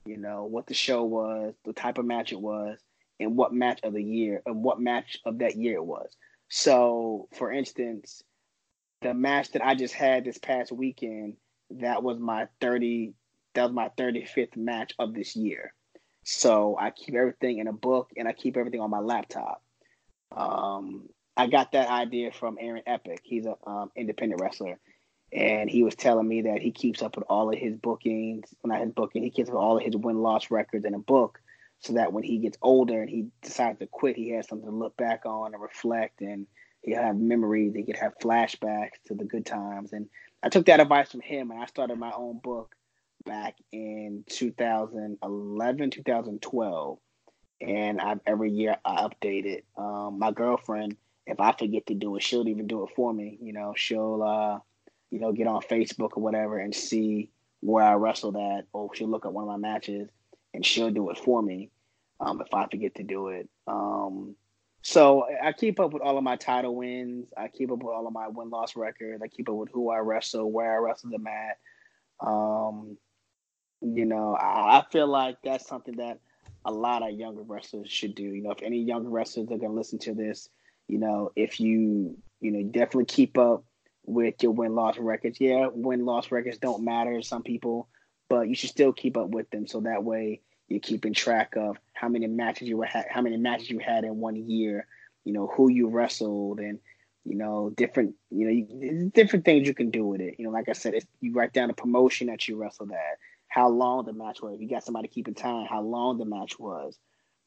Speaker 4: you know, what the show was, the type of match it was, and what match of the year and what match of that year it was. So, for instance, the match that I just had this past weekend, that was my 30 that was my 35th match of this year. So I keep everything in a book and I keep everything on my laptop. Um, I got that idea from Aaron Epic. He's an um, independent wrestler. And he was telling me that he keeps up with all of his bookings, not his booking, he keeps up with all of his win loss records in a book so that when he gets older and he decides to quit, he has something to look back on and reflect and he'll have memories. He could have flashbacks to the good times. And I took that advice from him and I started my own book back in 2011, 2012. And I've every year I update it. Um, my girlfriend, if I forget to do it, she'll even do it for me. You know, she'll uh, you know, get on Facebook or whatever and see where I wrestled at, or she'll look at one of my matches and she'll do it for me um, if I forget to do it. Um, so I keep up with all of my title wins. I keep up with all of my win loss records. I keep up with who I wrestle, where I wrestle them at. Um, you know, I, I feel like that's something that a lot of younger wrestlers should do. You know, if any younger wrestlers are going to listen to this, you know, if you, you know, definitely keep up with your win loss records. Yeah, win loss records don't matter to some people, but you should still keep up with them so that way you're keeping track of how many matches you had, how many matches you had in one year. You know who you wrestled and you know different you know you, different things you can do with it. You know, like I said, if you write down the promotion that you wrestled at how long the match was. If you got somebody keeping time, how long the match was.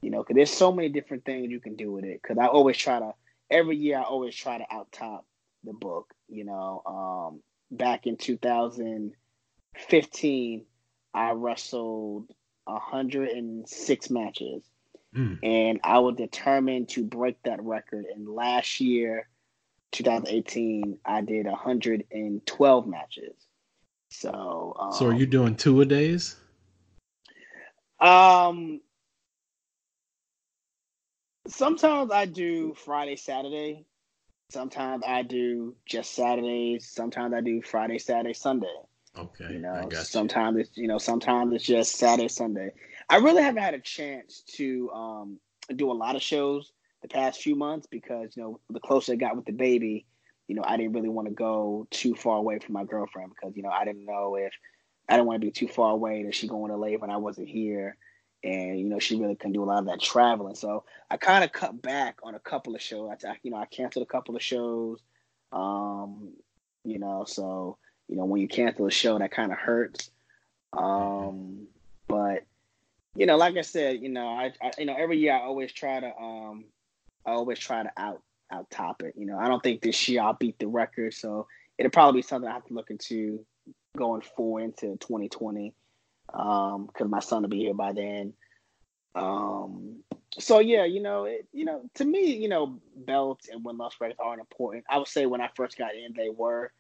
Speaker 4: You know, because there's so many different things you can do with it. Because I always try to, every year, I always try to out top the book. You know, um, back in 2015, I wrestled 106 matches. Mm. And I was determined to break that record. And last year, 2018, I did 112 matches. So, um,
Speaker 3: so are you doing two a days?
Speaker 4: Um, sometimes I do Friday, Saturday. Sometimes I do just Saturdays. Sometimes I do Friday, Saturday, Sunday.
Speaker 3: Okay.
Speaker 4: You
Speaker 3: I
Speaker 4: know,
Speaker 3: got you.
Speaker 4: sometimes it's you know, sometimes it's just Saturday, Sunday. I really haven't had a chance to um do a lot of shows the past few months because you know the closer I got with the baby, you know, I didn't really want to go too far away from my girlfriend because you know I didn't know if I didn't want to be too far away that she going to leave when I wasn't here, and you know she really couldn't do a lot of that traveling. So I kind of cut back on a couple of shows. I, you know, I canceled a couple of shows. Um, you know, so you know when you cancel a show, that kind of hurts. Um, but you know, like I said, you know, I, I you know every year I always try to um I always try to out out top it. You know, I don't think this year I'll beat the record, so it'll probably be something I have to look into going forward into 2020 um because my son will be here by then. Um, so yeah, you know, it, you know, to me, you know, belts and win loss records aren't important. I would say when I first got in, they were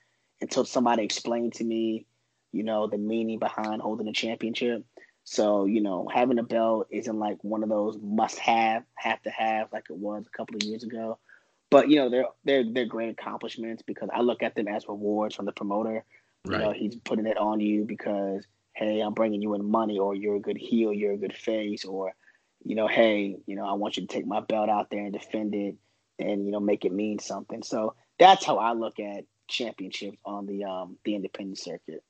Speaker 4: until somebody explained to me, you know, the meaning behind holding a championship. So, you know, having a belt isn't like one of those must have, have to have like it was a couple of years ago. But you know, they're they're they're great accomplishments because I look at them as rewards from the promoter. You know,
Speaker 3: Right.
Speaker 4: he's putting it on you because hey, I'm bringing you in money, or you're a good heel, you're a good face, or you know, hey, you know, I want you to take my belt out there and defend it, and you know, make it mean something. So that's how I look at championships on the um the independent circuit.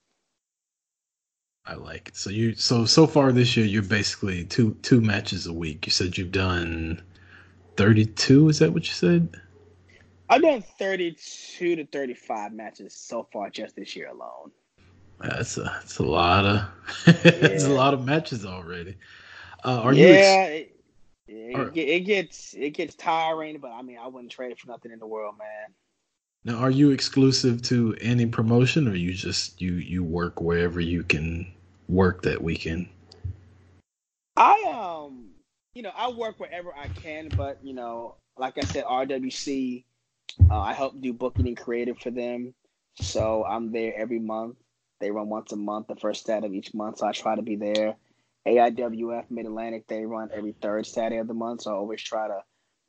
Speaker 3: I like it. So you so so far this year you're basically two two matches a week. You said you've done 32, is that what you said?
Speaker 4: I've done 32 to 35 matches so far just this year alone.
Speaker 3: That's a that's a lot of it's a lot of matches already. Uh, are you ex-
Speaker 4: yeah, it, it,
Speaker 3: Are-
Speaker 4: it gets it gets tiring, but I mean, I wouldn't trade it for nothing in the world, man.
Speaker 3: Now are you exclusive to any promotion or you just you you work wherever you can work that weekend?
Speaker 4: I um, you know, I work wherever I can, but you know, like I said, RWC, uh, I help do booking and creative for them, so I'm there every month. They run once a month, the first Saturday of each month, so I try to be there. AIWF Mid Atlantic, they run every third Saturday of the month, so I always try to,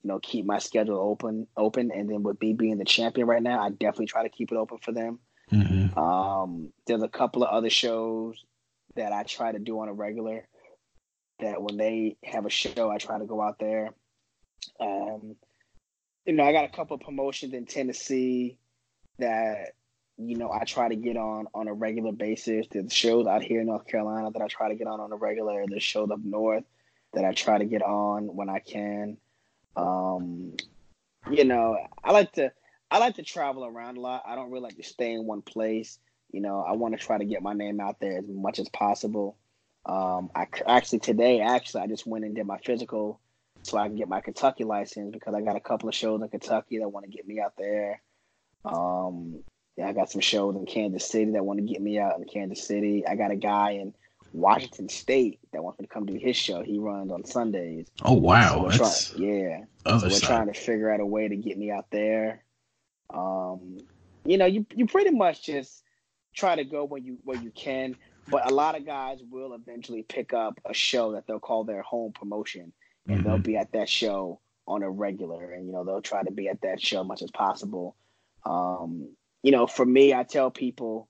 Speaker 4: you know, keep my schedule open, open. And then with me being the champion right now, I definitely try to keep it open for them.
Speaker 3: Mm-hmm.
Speaker 4: Um, there's a couple of other shows that I try to do on a regular. That when they have a show, I try to go out there. Um, you know, I got a couple of promotions in Tennessee that you know I try to get on on a regular basis. There's shows out here in North Carolina that I try to get on on a regular. There's shows up north that I try to get on when I can. Um, you know, I like to I like to travel around a lot. I don't really like to stay in one place. You know, I want to try to get my name out there as much as possible. Um, I actually today, actually, I just went and did my physical so I can get my Kentucky license because I got a couple of shows in Kentucky that want to get me out there. Um, yeah, I got some shows in Kansas City that want to get me out in Kansas City. I got a guy in Washington State that wants me to come do his show. He runs on Sundays.
Speaker 3: Oh wow,
Speaker 4: So
Speaker 3: that's
Speaker 4: trying, yeah. So we're
Speaker 3: side.
Speaker 4: trying to figure out a way to get me out there. Um, you know, you you pretty much just try to go where you where you can, but a lot of guys will eventually pick up a show that they'll call their home promotion, and they'll
Speaker 3: Mhm.
Speaker 4: be at that show on a regular, and you know they'll try to be at that show as much as possible. Um, you know, for me, I tell people,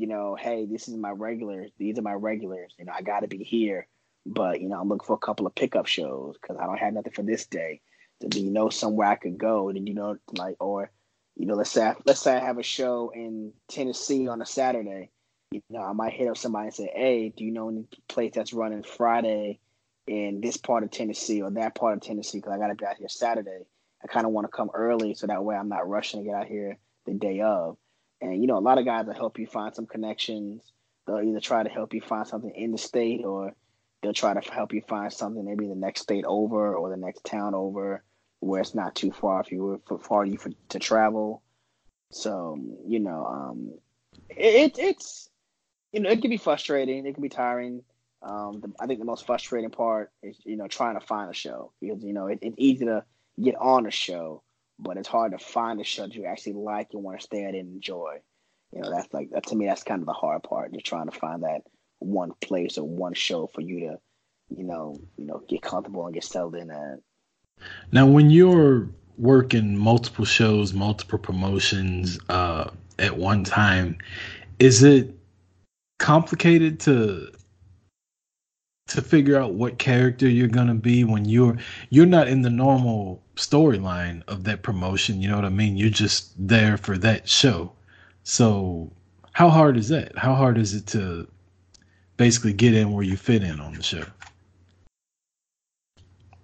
Speaker 4: you know, hey, this is my regulars. These are my regulars. You know, I got to be here, but you know, I'm looking for a couple of pickup shows because I don't have nothing for this day. Do you know somewhere I could go? Did you know, like, or you know, let's say I, let's say I have a show in Tennessee on a Saturday. You know, I might hit up somebody and say, "Hey, do you know any place that's running Friday in this part of Tennessee or that part of Tennessee? Because I got to be out here Saturday. I kind of want to come early so that way I'm not rushing to get out here the day of." And you know, a lot of guys will help you find some connections. They'll either try to help you find something in the state, or they'll try to help you find something maybe the next state over or the next town over, where it's not too far if you were for far you for to travel. So you know, um, it, it's you know it can be frustrating, it can be tiring. Um, the, I think the most frustrating part is you know trying to find a show because you know it, it's easy to get on a show, but it's hard to find a show that you actually like and want to stay at and enjoy. You know, that's like that to me. That's kind of the hard part. Just trying to find that one place or one show for you to you know, you know, get comfortable and get settled in at.
Speaker 3: Now, when you're working multiple shows, multiple promotions uh, at one time, is it complicated to to figure out what character you're gonna be when you're you're not in the normal storyline of that promotion? You know what I mean? You're just there for that show. So, how hard is that? How hard is it to basically get in where you fit in on the show?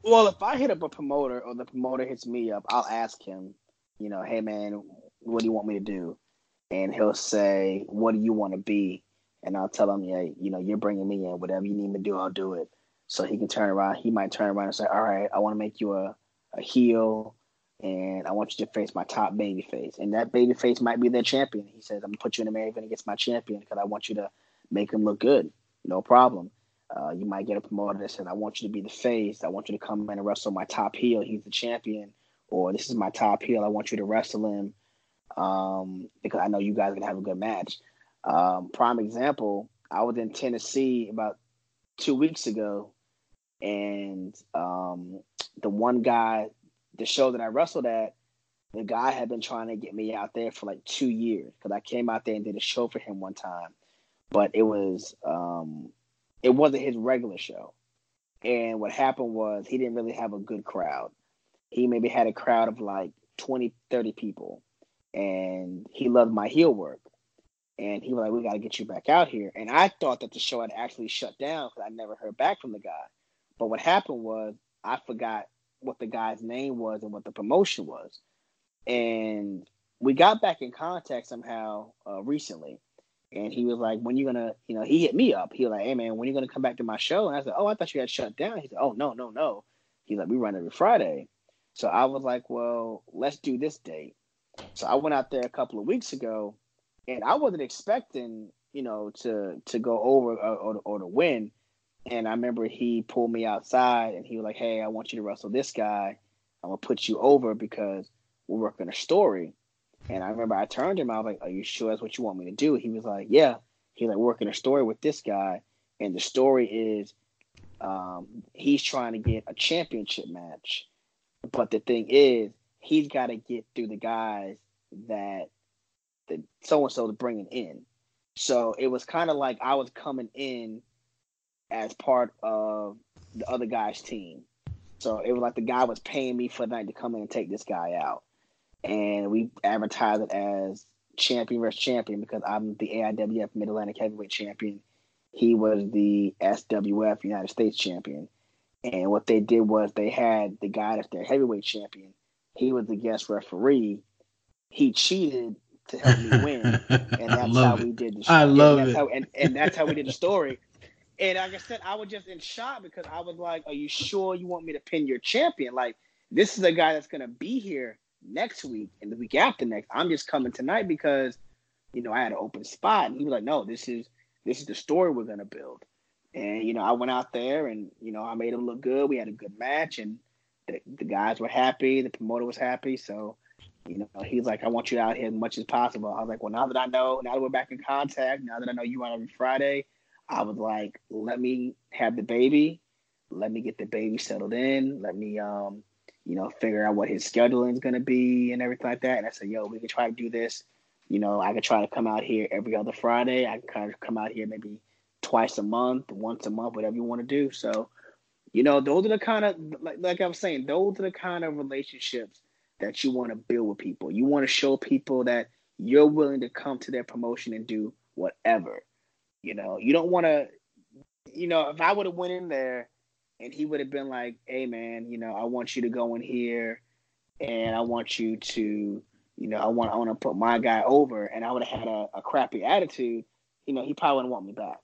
Speaker 4: Well, if I hit up a promoter or the promoter hits me up, I'll ask him, you know, hey man, what do you want me to do? And he'll say, what do you want to be? And I'll tell him, yeah, you know, you're bringing me in. Whatever you need me to do, I'll do it. So he can turn around. He might turn around and say, all right, I want to make you a, a heel and I want you to face my top baby face. And that baby face might be their champion. He says, I'm going to put you in the main event against my champion because I want you to make him look good. No problem. Uh, you might get a promoter that says, I want you to be the face. I want you to come in and wrestle my top heel. He's the champion. Or this is my top heel. I want you to wrestle him um, because I know you guys are going to have a good match. Um, prime example, I was in Tennessee about two weeks ago, and um, the one guy, the show that I wrestled at, the guy had been trying to get me out there for like two years because I came out there and did a show for him one time, but it was um, it wasn't his regular show. And what happened was he didn't really have a good crowd. He maybe had a crowd of like 20, 30 people. And he loved my heel work. And he was like, We got to get you back out here. And I thought that the show had actually shut down because I never heard back from the guy. But what happened was I forgot what the guy's name was and what the promotion was. And we got back in contact somehow uh, recently and he was like, "When you gonna?" You know, he hit me up. He was like, "Hey man, when you gonna come back to my show?" And I said, "Oh, I thought you had shut down." He said, "Oh no, no, no." He's like, "We run every Friday." So I was like, "Well, let's do this date." So I went out there a couple of weeks ago, and I wasn't expecting, you know, to to go over or, or, or to win. And I remember he pulled me outside, and he was like, "Hey, I want you to wrestle this guy. I'm gonna put you over because we're working a story." And I remember I turned him. I was like, "Are you sure that's what you want me to do?" He was like, "Yeah." He's like working a story with this guy, and the story is um, he's trying to get a championship match, but the thing is, he's got to get through the guys that the so and so is bringing in. So it was kind of like I was coming in as part of the other guy's team. So it was like the guy was paying me for the night to come in and take this guy out and we advertised it as champion versus champion because I'm the AIWF Mid Atlantic Heavyweight Champion. He was the SWF United States Champion. And what they did was they had the guy that's their heavyweight champion. He was the guest referee. He cheated to help me win, and that's how
Speaker 3: it.
Speaker 4: we did the.
Speaker 3: I love
Speaker 4: and
Speaker 3: it.
Speaker 4: How, and, and that's how we did the story. And like I said, I was just in shock because I was like, "Are you sure you want me to pin your champion? Like, this is a guy that's gonna be here next week and the week after next. I'm just coming tonight because, you know, I had an open spot. And he was like, no, this is this is the story we're gonna build. And you know, I went out there and you know, I made him look good. We had a good match, and the, the guys were happy. The promoter was happy. So, you know, he's like, I want you out here as much as possible. I was like, well, now that I know, now that we're back in contact, now that I know you on every Friday, I was like, let me have the baby, let me get the baby settled in, let me um you know, figure out what his scheduling is to be and everything like that. And I said, yo, we can try to do this. You know, I could try to come out here every other Friday. I can kind of come out here maybe twice a month, once a month, whatever you want to do. So, you know, those are the kind of, like, like I was saying, those are the kind of relationships that you want to build with people. You want to show people that you're willing to come to their promotion and do whatever. You know, you don't want to, you know, if I would have went in there and he would have been like, "Hey, man, you know, I want you to go in here, and I want you to, you know, I want I want to put my guy over," and I would have had a, a crappy attitude. You know, he probably wouldn't want me back.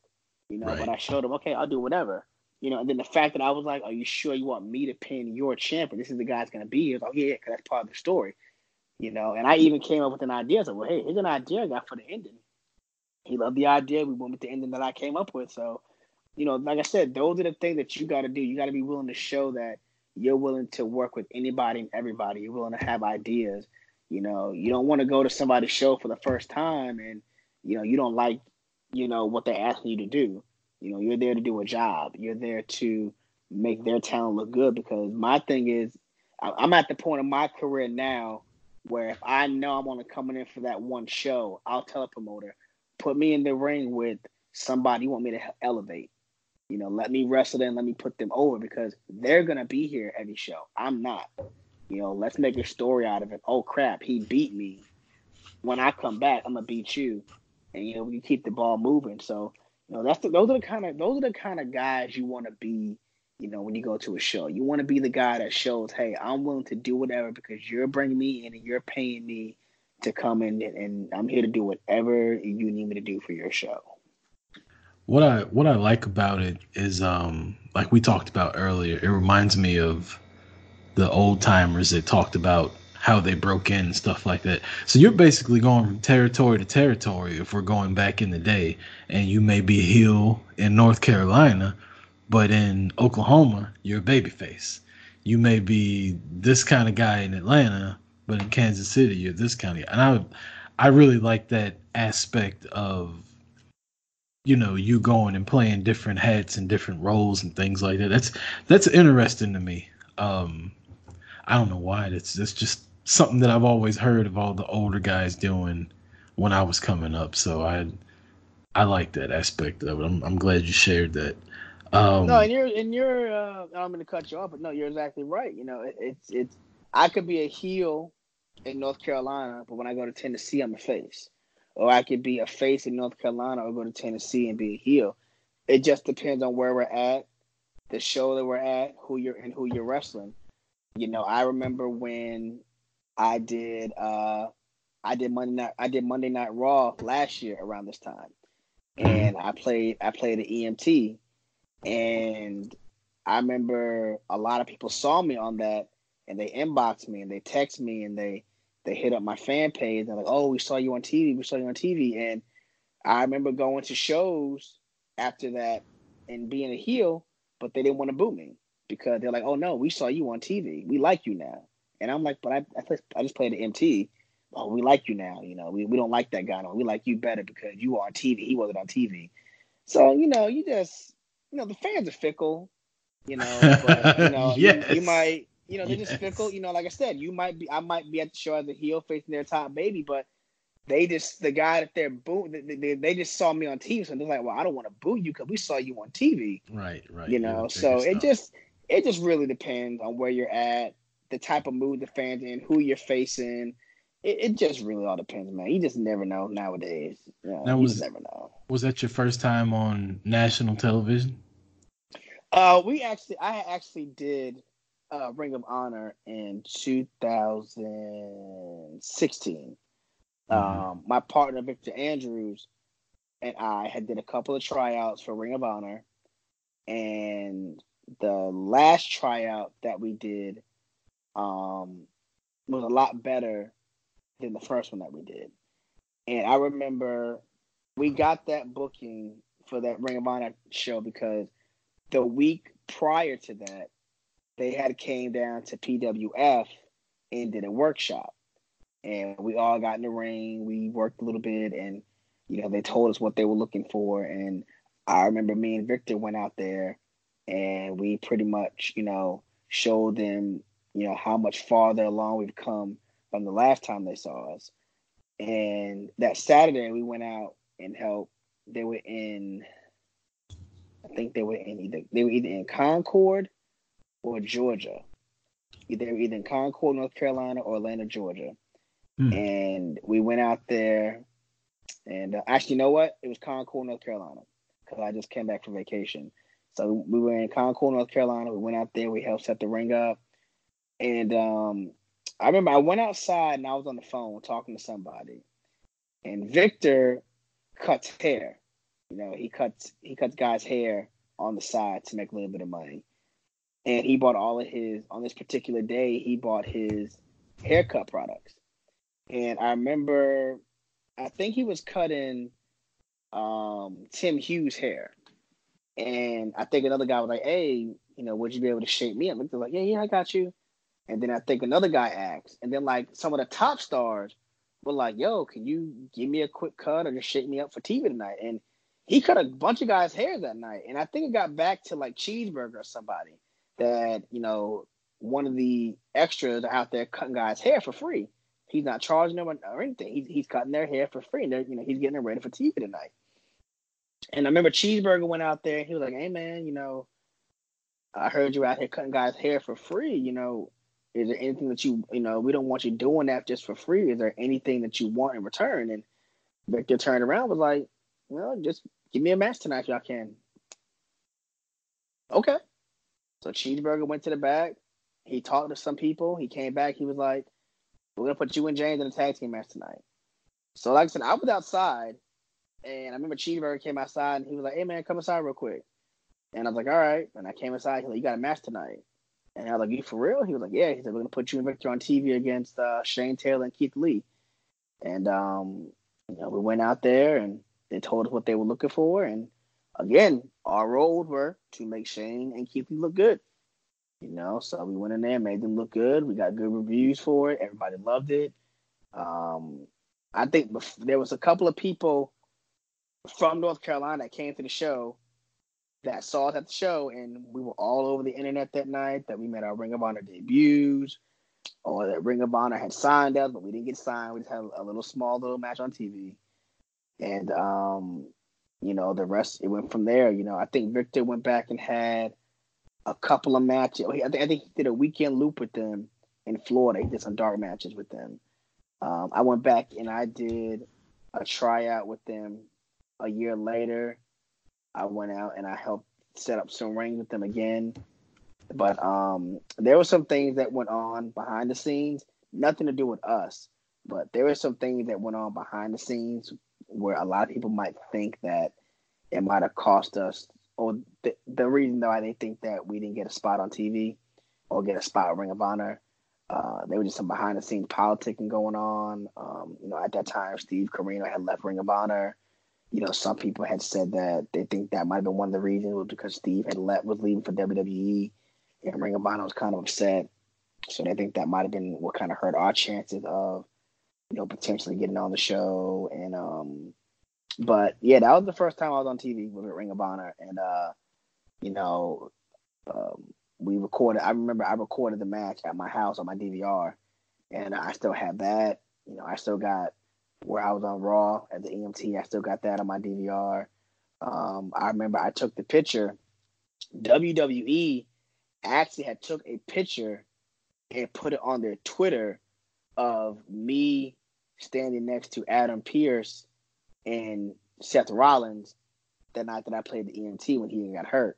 Speaker 4: You know,
Speaker 3: Right.
Speaker 4: but I showed him, okay, I'll do whatever. You know, and then the fact that I was like, "Are you sure you want me to pin your champion? This is the guy that's gonna be here." Oh yeah, because that's part of the story. You know, and I even came up with an idea. I said, "Well, hey, here's an idea I got for the ending." He loved the idea. We went with the ending that I came up with. So you know, like I said, those are the things that you got to do. You got to be willing to show that you're willing to work with anybody and everybody. You're willing to have ideas. You know, you don't want to go to somebody's show for the first time and, you know, you don't like, you know, what they're asking you to do. You know, you're there to do a job. You're there to make their talent look good. Because my thing is, I'm at the point of my career now where if I know I'm only coming in for that one show, I'll tell a promoter, put me in the ring with somebody you want me to elevate. You know, let me wrestle them, let me put them over because they're gonna be here every show. I'm not. You know, let's make a story out of it. Oh crap, he beat me. When I come back, I'm gonna beat you, and you know we keep the ball moving. So, know, that's the, those are the kind of those are the kind of guys you want to be. You know, when you go to a show, you want to be the guy that shows, hey, I'm willing to do whatever because you're bringing me in and you're paying me to come in, and, and I'm here to do whatever you need me to do for your show.
Speaker 3: What I what I like about it is um like we talked about earlier, it reminds me of the old timers that talked about how they broke in and stuff like that. So you're basically going from territory to territory if we're going back in the day, and you may be heel in North Carolina, but in Oklahoma you're a babyface. You may be this kind of guy in Atlanta, but in Kansas City you're this kind of guy. And I I really like that aspect of you know you going and playing different hats and different roles and things like that that's that's interesting to me um i don't know why that's that's just something that i've always heard of all the older guys doing when i was coming up. So i i like that aspect of it. I'm, I'm glad you shared that. Um
Speaker 4: no and you're and you're uh i'm gonna cut you off but no you're exactly right. You know it, it's it's i could be a heel in north carolina but when i go to tennessee i'm a face. Or I could be a face in North Carolina or go to Tennessee and be a heel. It just depends on where we're at, the show that we're at, who you're and who you're wrestling. You know, I remember when I did uh I did Monday night I did Monday Night Raw last year around this time. And I played I played an EMT and I remember a lot of people saw me on that and they inboxed me and they text me and they they hit up my fan page. They're like, "Oh, we saw you on TV. We saw you on TV." And I remember going to shows after that and being a heel, but they didn't want to boo me because they're like, "Oh no, we saw you on TV. We like you now." And I'm like, "But I I, play, I just played the MT. Oh, we like you now. You know, we, we don't like that guy. No, we like you better because you are on TV. He wasn't on TV. So you know, you just you know the fans are fickle. You know, but you know, yes. you, you might you know, they're yes. just fickle. You know, like I said, you might be, I might be at the show as a heel facing their top baby, but they just the guy that they're boo, they, they, they, just saw me on TV, so they're like, well, I don't want to boo you because we saw you on TV.
Speaker 3: Right, right.
Speaker 4: You know, so it just it just really depends on where you're at, the type of mood the fans in, who you're facing. It, it just really all depends, man. You just never know nowadays. You, know, that was, never know.
Speaker 3: Was that your first time on national television?
Speaker 4: Uh, we actually, I actually did uh, Ring of Honor in 2016. Mm-hmm. Um, my partner Victor Andrews and I had did a couple of tryouts for Ring of Honor, and the last tryout that we did um, was a lot better than the first one that we did. And I remember we got that booking for that Ring of Honor show because the week prior to that, they had came down to PWF and did a workshop. And we all got in the ring. We worked a little bit, and you know they told us what they were looking for. And I remember me and Victor went out there, and we pretty much you know showed them you know how much farther along we've come from the last time they saw us. And that Saturday we went out and helped. They were in, I think they were in either they were either in Concord or Georgia. Either either in Concord, North Carolina, or Atlanta, Georgia. Hmm. And we went out there, and uh, actually, you know what? It was Concord, North Carolina, because I just came back from vacation. So we were in Concord, North Carolina. We went out there. We helped set the ring up, and um, I remember I went outside and I was on the phone talking to somebody, and Victor cuts hair. You know, he cuts he cuts guys' hair on the side to make a little bit of money. And he bought all of his on this particular day he bought his haircut products. And i remember i think he was cutting um, tim hughes hair. And i think another guy was like hey you know would you be able to shape me? And they're like yeah yeah i got you and then i think another guy asked and then like some of the top stars were like yo can you give me a quick cut or just shake me up for tv tonight and he cut a bunch of guys' hair that night, and I think it got back to like Cheeseburger or somebody that you know one of the extras out there cutting guys' hair for free. He's not charging them or anything. He's, he's cutting their hair for free, and you know he's getting them ready for TV tonight. And I remember Cheeseburger went out there and he was like, "Hey man, you know, I heard you out here cutting guys' hair for free. You know, is there anything that you you know we don't want you doing that just for free? Is there anything that you want in return?" And Victor turned around was like, "Well, just give me a match tonight if y'all can." Okay. So Cheeseburger went to the back. He talked to some people. He came back. He was like, "We're gonna put you and James in a tag team match tonight." So, like I said, I was outside, and I remember Cheeseburger came outside, and he was like, "Hey man, come inside real quick." And I was like, "All right." And I came inside. He like, "You got a match tonight?" And I was like, "You for real?" He was like, "Yeah." He said, "We're gonna put you and Victor on TV against uh, Shane Taylor and Keith Lee." And um, you know, we went out there, and they told us what they were looking for, and again, our roles were to make Shane and Keith Lee look good. You know, so we went in there, made them look good. We got good reviews for it. Everybody loved it. Um, I think there was a couple of people from North Carolina that came to the show that saw us at the show, and we were all over the internet that night. That we made our Ring of Honor debuts, or that Ring of Honor had signed us, but we didn't get signed. We just had a little small little match on TV, and um, you know the rest. It went from there. You know, I think Victor went back and had a couple of matches. I think, I think he did a weekend loop with them in Florida. He did some dark matches with them. Um, I went back and I did a tryout with them a year later. I went out and I helped set up some rings with them again. But um, there were some things that went on behind the scenes, nothing to do with us, but there were some things that went on behind the scenes where a lot of people might think that it might have cost us or the, the reason why they think that we didn't get a spot on TV or get a spot Ring of Honor, uh, there was just some behind the scenes politicking going on. Um, you know, at that time, Steve Corino had left Ring of Honor. You know, some people had said that they think that might have been one of the reasons was because Steve had left was leaving for WWE, and Ring of Honor was kind of upset. So they think that might have been what kind of hurt our chances of, you know, potentially getting on the show and um, but yeah, that was the first time I was on TV with Ring of Honor, and uh, you know, um, we recorded. I remember I recorded the match at my house on my DVR, and I still have that. You know, I still got where I was on Raw at the EMT. I still got that on my DVR. Um, I remember I took the picture. WWE actually had took a picture and put it on their Twitter of me standing next to Adam Pearce and Seth Rollins that night that I played the EMT when he got hurt.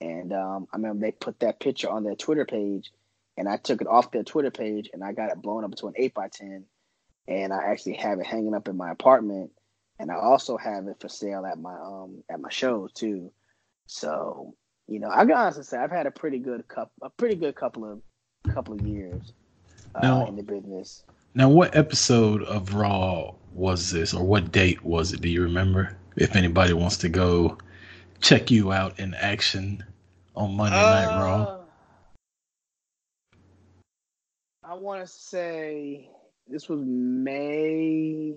Speaker 4: And um, I remember they put that picture on their Twitter page, and I took it off their Twitter page, and I got it blown up to an eight by ten, and I actually have it hanging up in my apartment, and I also have it for sale at my um at my shows too. So you know, I got to say I've had a pretty good cup, a pretty good couple of couple of years uh, now, in the business.
Speaker 3: Now, what episode of Raw was this, or what date was it? Do you remember? If anybody wants to go check you out in action on Monday uh, Night Raw. Uh,
Speaker 4: I want to say this was May.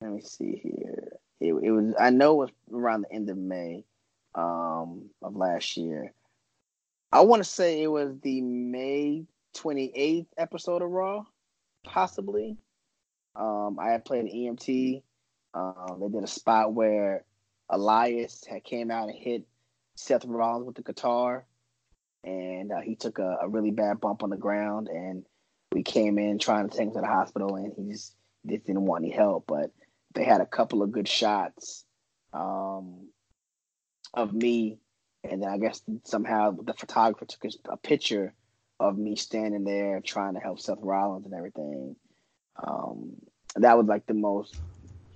Speaker 4: Let me see here. It, it was. I know it was around the end of May um, of last year. I want to say it was the May 28th episode of Raw, possibly. Um, I had played an EMT. Um, they did a spot where Elias had came out and hit Seth Rollins with the guitar, and uh, he took a, a, really bad bump on the ground. And we came in trying to take him to the hospital, and he just, didn't want any help. But they had a couple of good shots um, of me, and then I guess somehow the photographer took a picture of me standing there trying to help Seth Rollins and everything. Um, that was like the most.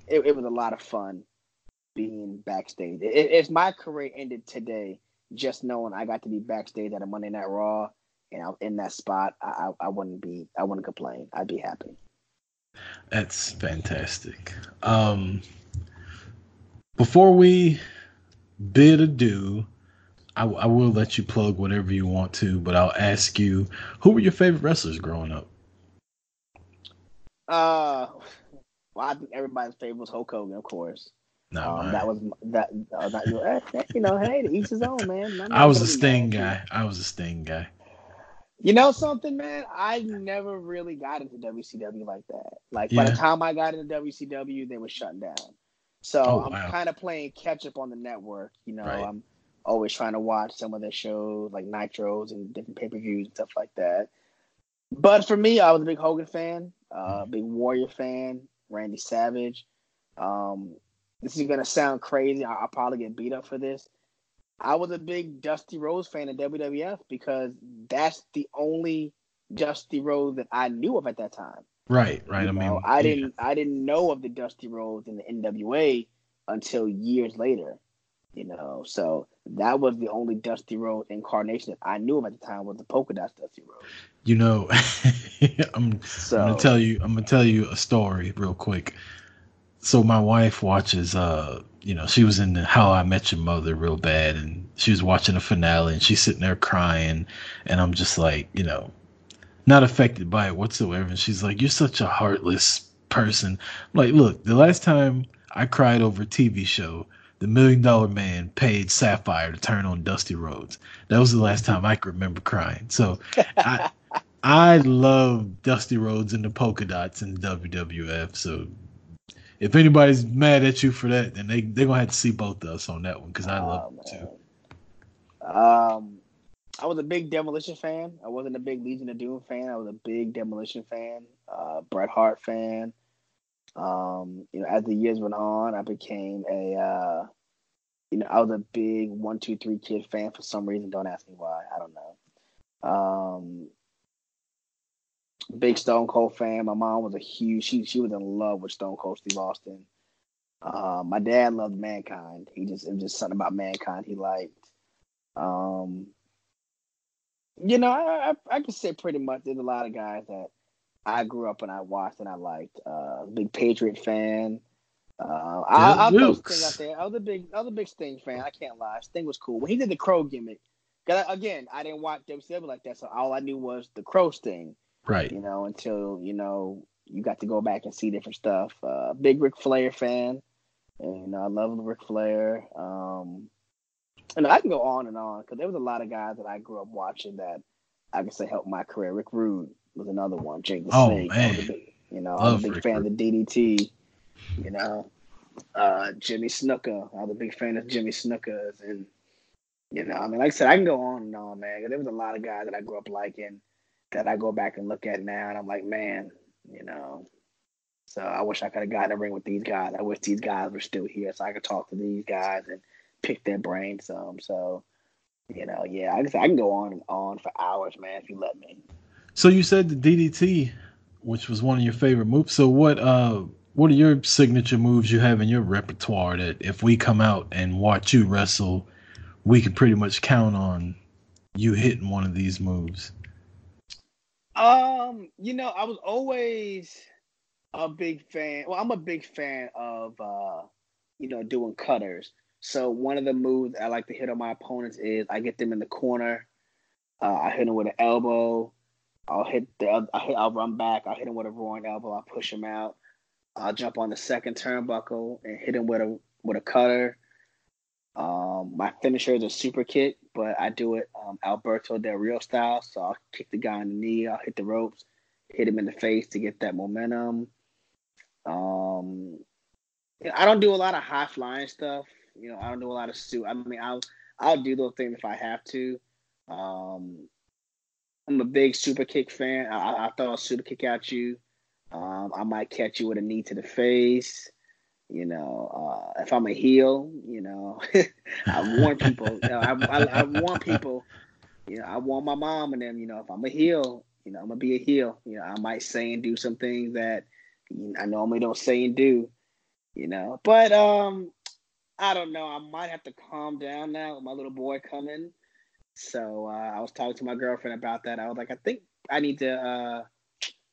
Speaker 4: It, it, was a lot of fun being backstage. if my career ended today, just knowing I got to be backstage at a Monday Night Raw and know, in that spot, I, I, wouldn't be. I wouldn't complain. I'd be happy.
Speaker 3: That's fantastic. Um, before we bid adieu, I, I will let you plug whatever you want to, but I'll ask you, who were your favorite wrestlers growing up?
Speaker 4: Uh, well, I think everybody's favorite was Hulk Hogan, of course.
Speaker 3: Not
Speaker 4: um, that was that. Uh, not your, eh, eh, you know, hey, to each his own, man.
Speaker 3: I was a Sting
Speaker 4: you.
Speaker 3: guy. I was a Sting guy.
Speaker 4: You know something, man? I never really got into WCW like that. Like by the time I got into WCW, they were shutting down. So
Speaker 3: Oh,
Speaker 4: I'm
Speaker 3: wow.
Speaker 4: kind of playing catch up on the network. You know,
Speaker 3: Right.
Speaker 4: I'm always trying to watch some of their shows, like Nitros and different pay per views and stuff like that. But for me, I was a big Hogan fan, uh,
Speaker 3: Mm-hmm.
Speaker 4: big Warrior fan, Randy Savage. Um, this is gonna sound crazy. I- I'll probably get beat up for this. I was a big Dusty Rhodes fan in WWF because that's the only Dusty Rhodes that I knew of at that time.
Speaker 3: Right, right.
Speaker 4: You
Speaker 3: I
Speaker 4: know,
Speaker 3: mean,
Speaker 4: I
Speaker 3: yeah.
Speaker 4: didn't I didn't know of the Dusty Rhodes in the NWA until years later. You know, so that was the only Dusty Rhodes incarnation that I knew of at the time was the polka dot Dusty Rhodes.
Speaker 3: You know, I'm,
Speaker 4: So
Speaker 3: I'm gonna tell you. I'm gonna tell you a story real quick. So my wife watches. Uh, you know, she was in the How I Met Your Mother real bad, and she was watching the finale, and she's sitting there crying, and I'm just like, you know, not affected by it whatsoever. And she's like, "You're such a heartless person." I'm like, look, the last time I cried over a TV show, the Million Dollar Man paid Sapphire to turn on Dusty Rhodes. That was the last time I can remember crying. So I I love Dusty Rhodes and the polka dots in WWF. So if anybody's mad at you for that, then they they're gonna have to see both of us on that one because I love
Speaker 4: Oh,
Speaker 3: it too.
Speaker 4: Um, I was a big Demolition fan. I wasn't a big Legion of Doom fan. I was a big Demolition fan. Uh, Bret Hart fan. Um, you know, as the years went on, I became a, uh, you know, I was a big one, two, three kid fan for some reason. Don't ask me why. I don't know. Um, big Stone Cold fan. My mom was a huge. She she was in love with Stone Cold Steve Austin. Uh, my dad loved Mankind. He just it was just something about Mankind he liked. Um, you know, I, I I can say pretty much there's a lot of guys that I grew up and I watched and I liked. Uh, big Patriot fan. Uh, I, I'll throw Sting out there. I was a big, I was a big Sting fan. I can't lie. Sting was cool when he did the Crow gimmick. 'cause I- again, I didn't watch WCW like that, so all I knew was the Crow Sting
Speaker 3: Right.
Speaker 4: you know, until you know you got to go back and see different stuff. Uh, big Ric Flair fan, and you know, I love Ric Flair. Um, and I can go on and on because there was a lot of guys that I grew up watching that I can say helped my career. Rick Rude was another one. Jake the
Speaker 3: Oh,
Speaker 4: Snake. I was a
Speaker 3: man.
Speaker 4: big, you know, I'm a big
Speaker 3: Rick
Speaker 4: fan
Speaker 3: Rude.
Speaker 4: of the DDT. You know, uh, Jimmy Snuka. I was a big fan of Jimmy Snuka's, and you know, I mean, like I said, I can go on and on, man. 'cause There was a lot of guys that I grew up liking that I go back and look at now, and I'm like, man, you know. So I wish I could have gotten a ring with these guys. I wish these guys were still here so I could talk to these guys and pick their brains some. So, you know, yeah, I can I can go on and on for hours, man, if you let me.
Speaker 3: So you said the DDT, which was one of your favorite moves. So what uh what are your signature moves you have in your repertoire that if we come out and watch you wrestle, we can pretty much count on you hitting one of these moves?
Speaker 4: Um, you know, I was always a big fan. Well, I'm a big fan of uh, you know, doing cutters. So one of the moves I like to hit on my opponents is I get them in the corner. Uh, I hit them with an elbow. I'll hit the. I'll, hit, I'll run back. I'll hit him with a roaring elbow. I'll push him out. I'll jump on the second turnbuckle and hit him with a with a cutter. Um, my finisher is a super kick, but I do it um, Alberto Del Rio style. So I'll kick the guy in the knee. I'll hit the ropes, hit him in the face to get that momentum. Um, I don't do a lot of high flying stuff. You know, I don't do a lot of suit. I mean, I'll I'll do those things if I have to. Um, I'm a big super kick fan. I, I- throw a super kick at you. Um, I might catch you with a knee to the face. You know, uh, if I'm a heel, you know, I warn people. You know, I, I, I people. You know, I warn my mom and them. You know, if I'm a heel, you know, I'm gonna be a heel. You know, I might say and do some things that I normally don't say and do. You know, but um, I don't know. I might have to calm down now with my little boy coming. So uh, I was talking to my girlfriend about that. I was like, I think I need to uh,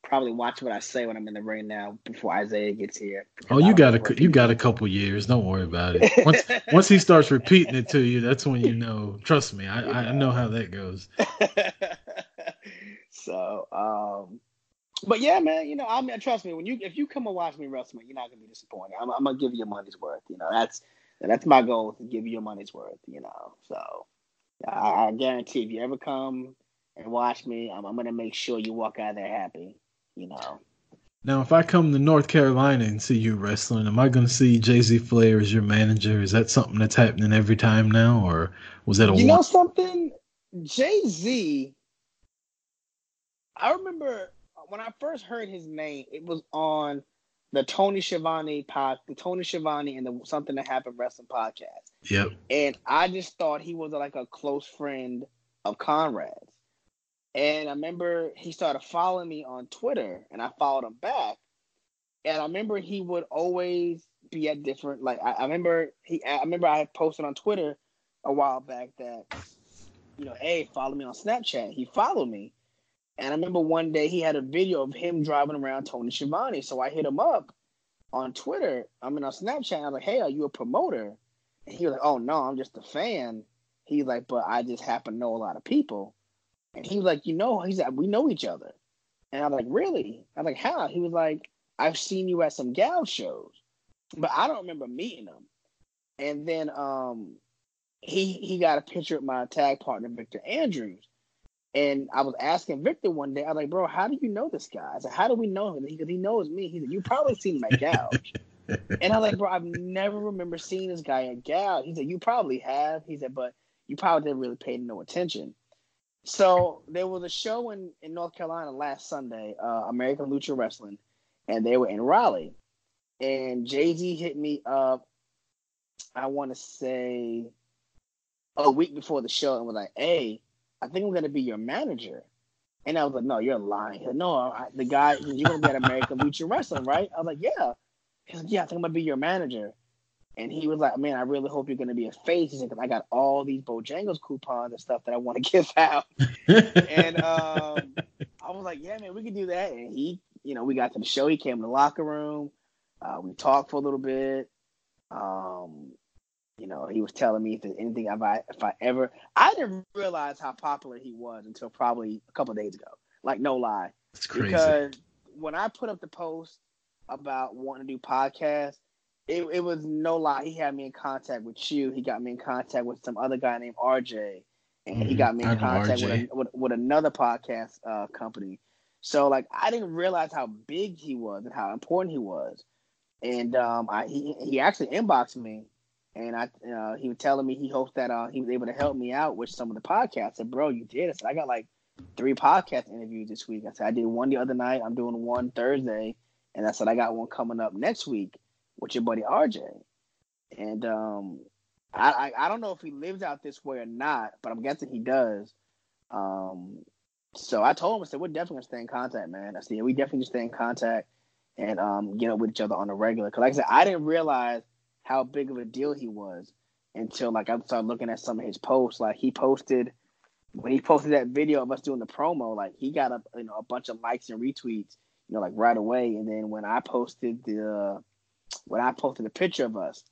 Speaker 4: probably watch what I say when I'm in the ring now before Isaiah gets here.
Speaker 3: Oh, you got a you got a couple years. Don't worry about it. Once once he starts repeating it to you, that's when you know. Trust me, I I know how that goes.
Speaker 4: so, um, But yeah, man, you know, I mean, trust me, when you if you come and watch me wrestle, you're not gonna be disappointed. I'm, I'm gonna give you your money's worth. You know, that's that's my goal to give you your money's worth. You know, so I, I guarantee if you ever come and watch me, I'm, I'm gonna make sure you walk out there happy. You know.
Speaker 3: Now, if I come to North Carolina and see you wrestling, am I going to see Jay Z Flair as your manager? Is that something that's happening every time now, or was that a?
Speaker 4: You one- know something, Jay Z. I remember when I first heard his name, it was on the Tony Schiavone pod, the Tony Schiavone and the Something That Happened Wrestling podcast.
Speaker 3: Yep.
Speaker 4: And I just thought he was like a close friend of Conrad's. And I remember he started following me on Twitter, and I followed him back. And I remember he would always be at different like I, I remember he I remember I had posted on Twitter a while back that you know, hey, follow me on Snapchat. He followed me. And I remember one day he had a video of him driving around Tony Schiavone. So I hit him up on Twitter. I mean on Snapchat. I was like, hey, are you a promoter? And he was like, oh no, I'm just a fan. He's like, but I just happen to know a lot of people. And he was like, you know, he's like, we know each other. And I'm like, really? I'm like, how? He was like, I've seen you at some gal shows, but I don't remember meeting him. And then um, he he got a picture of my tag partner Victor Andrews, and I was asking Victor one day, I was like, bro, how do you know this guy? I said, how do we know him? Because he, he knows me. He said, you probably seen at Gouge. and I was like, bro, I've never remember seeing this guy at Gouge. He said, you probably have. He said, but you probably didn't really pay no attention. So there was a show in, in North Carolina last Sunday, uh, American Lucha Wrestling, and they were in Raleigh. And Jay Z hit me up, I want to say a week before the show and was like, hey, I think I'm going to be your manager. And I was like, no, you're lying. Said, no, I, the guy, you're going to be at American Lucha Wrestling, right? I was like, yeah. He like, yeah, I think I'm going to be your manager. And he was like, man, I really hope you're going to be a face. He said, because I got all these Bojangles coupons and stuff that I want to give out. and um, I was like, yeah, man, we can do that. And he, you know, we got to the show. He came in the locker room. Uh, we talked for a little bit. Um, you know, he was telling me if there's anything if I if I ever I didn't realize how popular he was until probably a couple days ago. Like no lie.
Speaker 3: It's crazy.
Speaker 4: Because when I put up the post about wanting to do podcasts, it, it was no lie. He had me in contact with you. He got me in contact with some other guy named RJ, and mm-hmm. he got me in contact with, a, with, with another podcast uh, company. So like I didn't realize how big he was and how important he was. And um, I he he actually inboxed me, and I uh, he was telling me he hoped that uh, he was able to help me out with some of the podcasts. I said, bro, you did. I said I got like three podcast interviews this week. I said I did one the other night. I'm doing one Thursday, and I said I got one coming up next week with your buddy RJ. And um, I, I, I don't know if he lives out this way or not, but I'm guessing he does. Um, so I told him I said we're definitely gonna stay in contact, man. I said yeah, we definitely stay in contact and um, get up with each other on a regular. Cause like I said, I didn't realize how big of a deal he was until like I started looking at some of his posts. Like he posted when he posted that video of us doing the promo, like he got a you know a bunch of likes and retweets, you know, like right away. And then when I posted the when I posted a picture of us,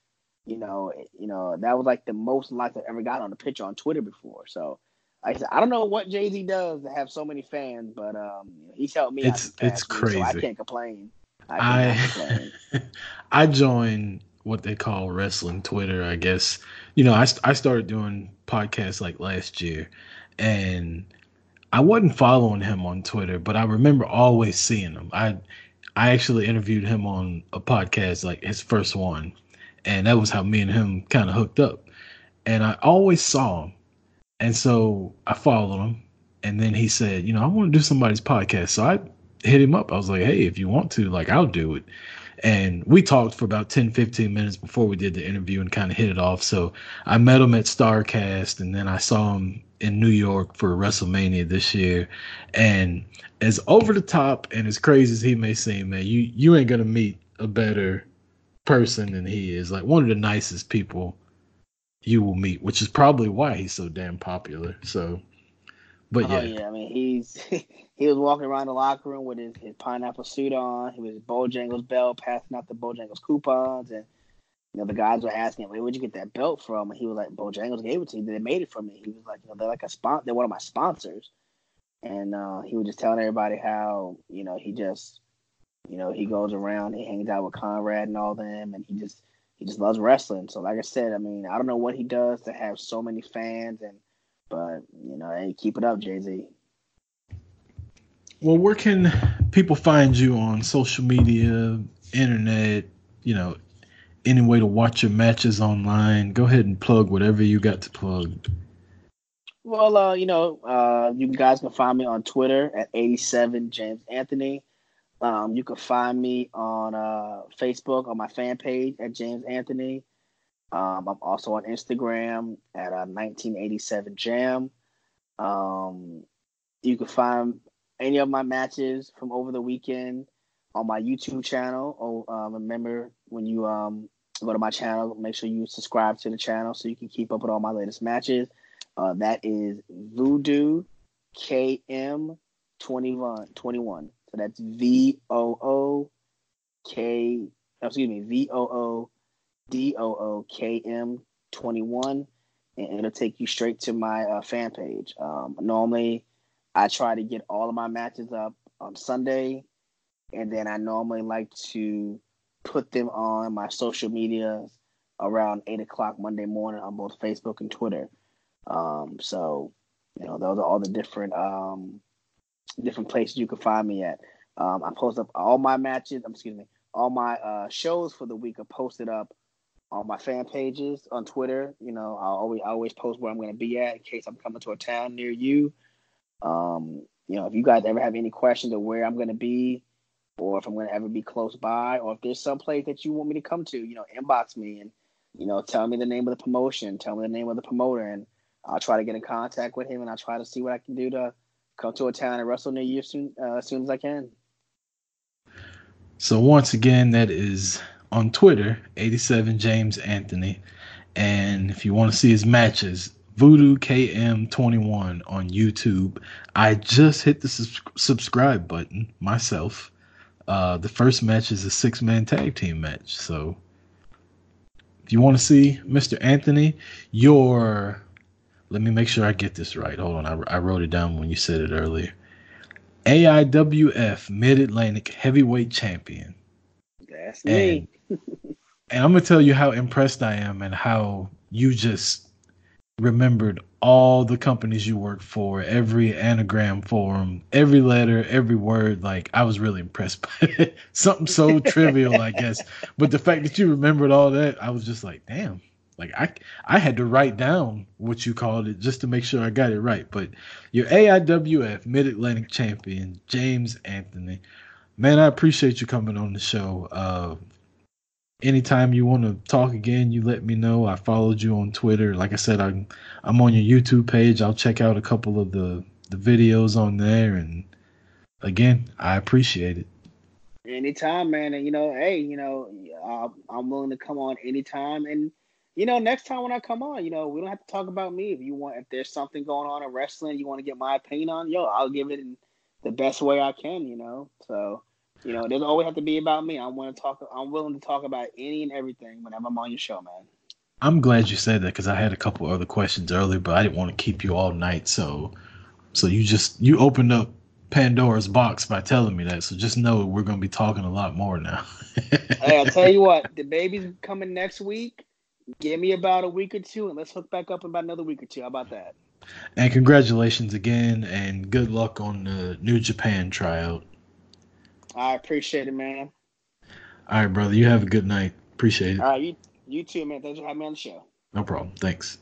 Speaker 4: you know, you know, that was like the most likes I ever got on a picture on Twitter before. So like I said, I don't know what Jay Z does to have so many fans, but um, he's helped me.
Speaker 3: It's it's crazy.
Speaker 4: so I can't complain.
Speaker 3: I I, complain. I joined what they call wrestling Twitter, I guess. You know, I I started doing podcasts like last year, and I wasn't following him on Twitter, but I remember always seeing him. I I actually interviewed him on a podcast, like his first one, and that was how me and him kind of hooked up. And I always saw him, and so I followed him. And then he said, you know, I want to do somebody's podcast. So I hit him up. I was like, hey, if you want to, like, I'll do it. And we talked for about 10, 15 minutes before we did the interview and kind of hit it off. So I met him at Starrcast and then I saw him in New York for WrestleMania this year. And as over the top and as crazy as he may seem, man, you you ain't gonna meet a better person than he is. Like one of the nicest people you will meet, which is probably why he's so damn popular. So, but oh, yeah, oh,
Speaker 4: yeah. I mean, he's he was walking around the locker room with his, his pineapple suit on. He was Bojangles belt, passing out the Bojangles coupons, and you know the guys were asking "Where'd you get that belt from?" And he was like, "Bojangles gave it to me. They made it for me." He was like, "You know, they're like a spon- They're one of my sponsors." and uh, he was just telling everybody how you know he just you know he goes around, he hangs out with Conrad and all them, and he just he just loves wrestling. So like I said, I mean I don't know what he does to have so many fans, and but you know hey keep it up, Jay Z.
Speaker 3: Well, where can people find you on social media, internet? You know, any way to watch your matches online? Go ahead and plug whatever you got to plug.
Speaker 4: Well, uh, you know, uh, you guys can find me on Twitter at 87 James Anthony. Um, you can find me on uh, Facebook on my fan page at James Anthony. Um, I'm also on Instagram at uh, 1987 Jam. Um, you can find any of my matches from over the weekend on my YouTube channel. Oh, um, remember when you um, go to my channel, make sure you subscribe to the channel so you can keep up with all my latest matches. Uh, that is Voodoo KM 21, 21. So that's V O O K, excuse me, V O O D O O K M 21. And it'll take you straight to my uh, fan page. Um, normally, I try to get all of my matches up on Sunday. And then I normally like to put them on my social media around 8 o'clock Monday morning on both Facebook and Twitter. Um, so, you know, those are all the different um, different places you can find me at. Um, I post up all my matches. Um, excuse me, all my uh, shows for the week are posted up on my fan pages on Twitter. You know, I always I always post where I'm going to be at in case I'm coming to a town near you. Um, you know, if you guys ever have any questions of where I'm going to be, or if I'm going to ever be close by, or if there's some place that you want me to come to, you know, inbox me and you know, tell me the name of the promotion, tell me the name of the promoter, and I'll try to get in contact with him and I'll try to see what I can do to come to a town and wrestle near you soon, uh, as soon as I can.
Speaker 3: So once again, that is on Twitter, 87 James Anthony, and if you want to see his matches, Voodoo KM21 on YouTube. I just hit the subscribe button myself. Uh, the first match is a six man tag team match. So if you want to see Mr. Anthony, your let me make sure I get this right. Hold on, I, I wrote it down when you said it earlier. AIWF Mid Atlantic Heavyweight Champion.
Speaker 4: That's me.
Speaker 3: And, and I'm gonna tell you how impressed I am and how you just remembered all the companies you worked for, every anagram for them, every letter, every word. Like I was really impressed by it. Something so trivial, I guess. But the fact that you remembered all that, I was just like, damn. Like I I had to write down what you called it just to make sure I got it right. But your AIWF Mid Atlantic Champion, James Anthony. Man, I appreciate you coming on the show. Uh, anytime you want to talk again, you let me know. I followed you on Twitter. Like I said, I'm I'm on your YouTube page. I'll check out a couple of the the videos on there. And again, I appreciate it.
Speaker 4: Anytime, man. And you know, hey, you know, I'm willing to come on anytime. And you know, next time when I come on, you know, we don't have to talk about me. If you want, if there's something going on in wrestling, you want to get my opinion on, yo, I'll give it in the best way I can. You know, so you know, it doesn't always have to be about me. I want to talk. I'm willing to talk about any and everything whenever I'm on your show, man.
Speaker 3: I'm glad you said that because I had a couple other questions earlier, but I didn't want to keep you all night. So, so you just you opened up Pandora's box by telling me that. So just know we're gonna be talking a lot more now.
Speaker 4: hey, I'll tell you what, the baby's coming next week. Give me about a week or two, and let's hook back up in about another week or two. How about that?
Speaker 3: And congratulations again, and good luck on the New Japan tryout.
Speaker 4: I appreciate it, man.
Speaker 3: All right, brother. You have a good night. Appreciate it.
Speaker 4: All right, you you too, man. Thanks for having me on the show.
Speaker 3: No problem. Thanks.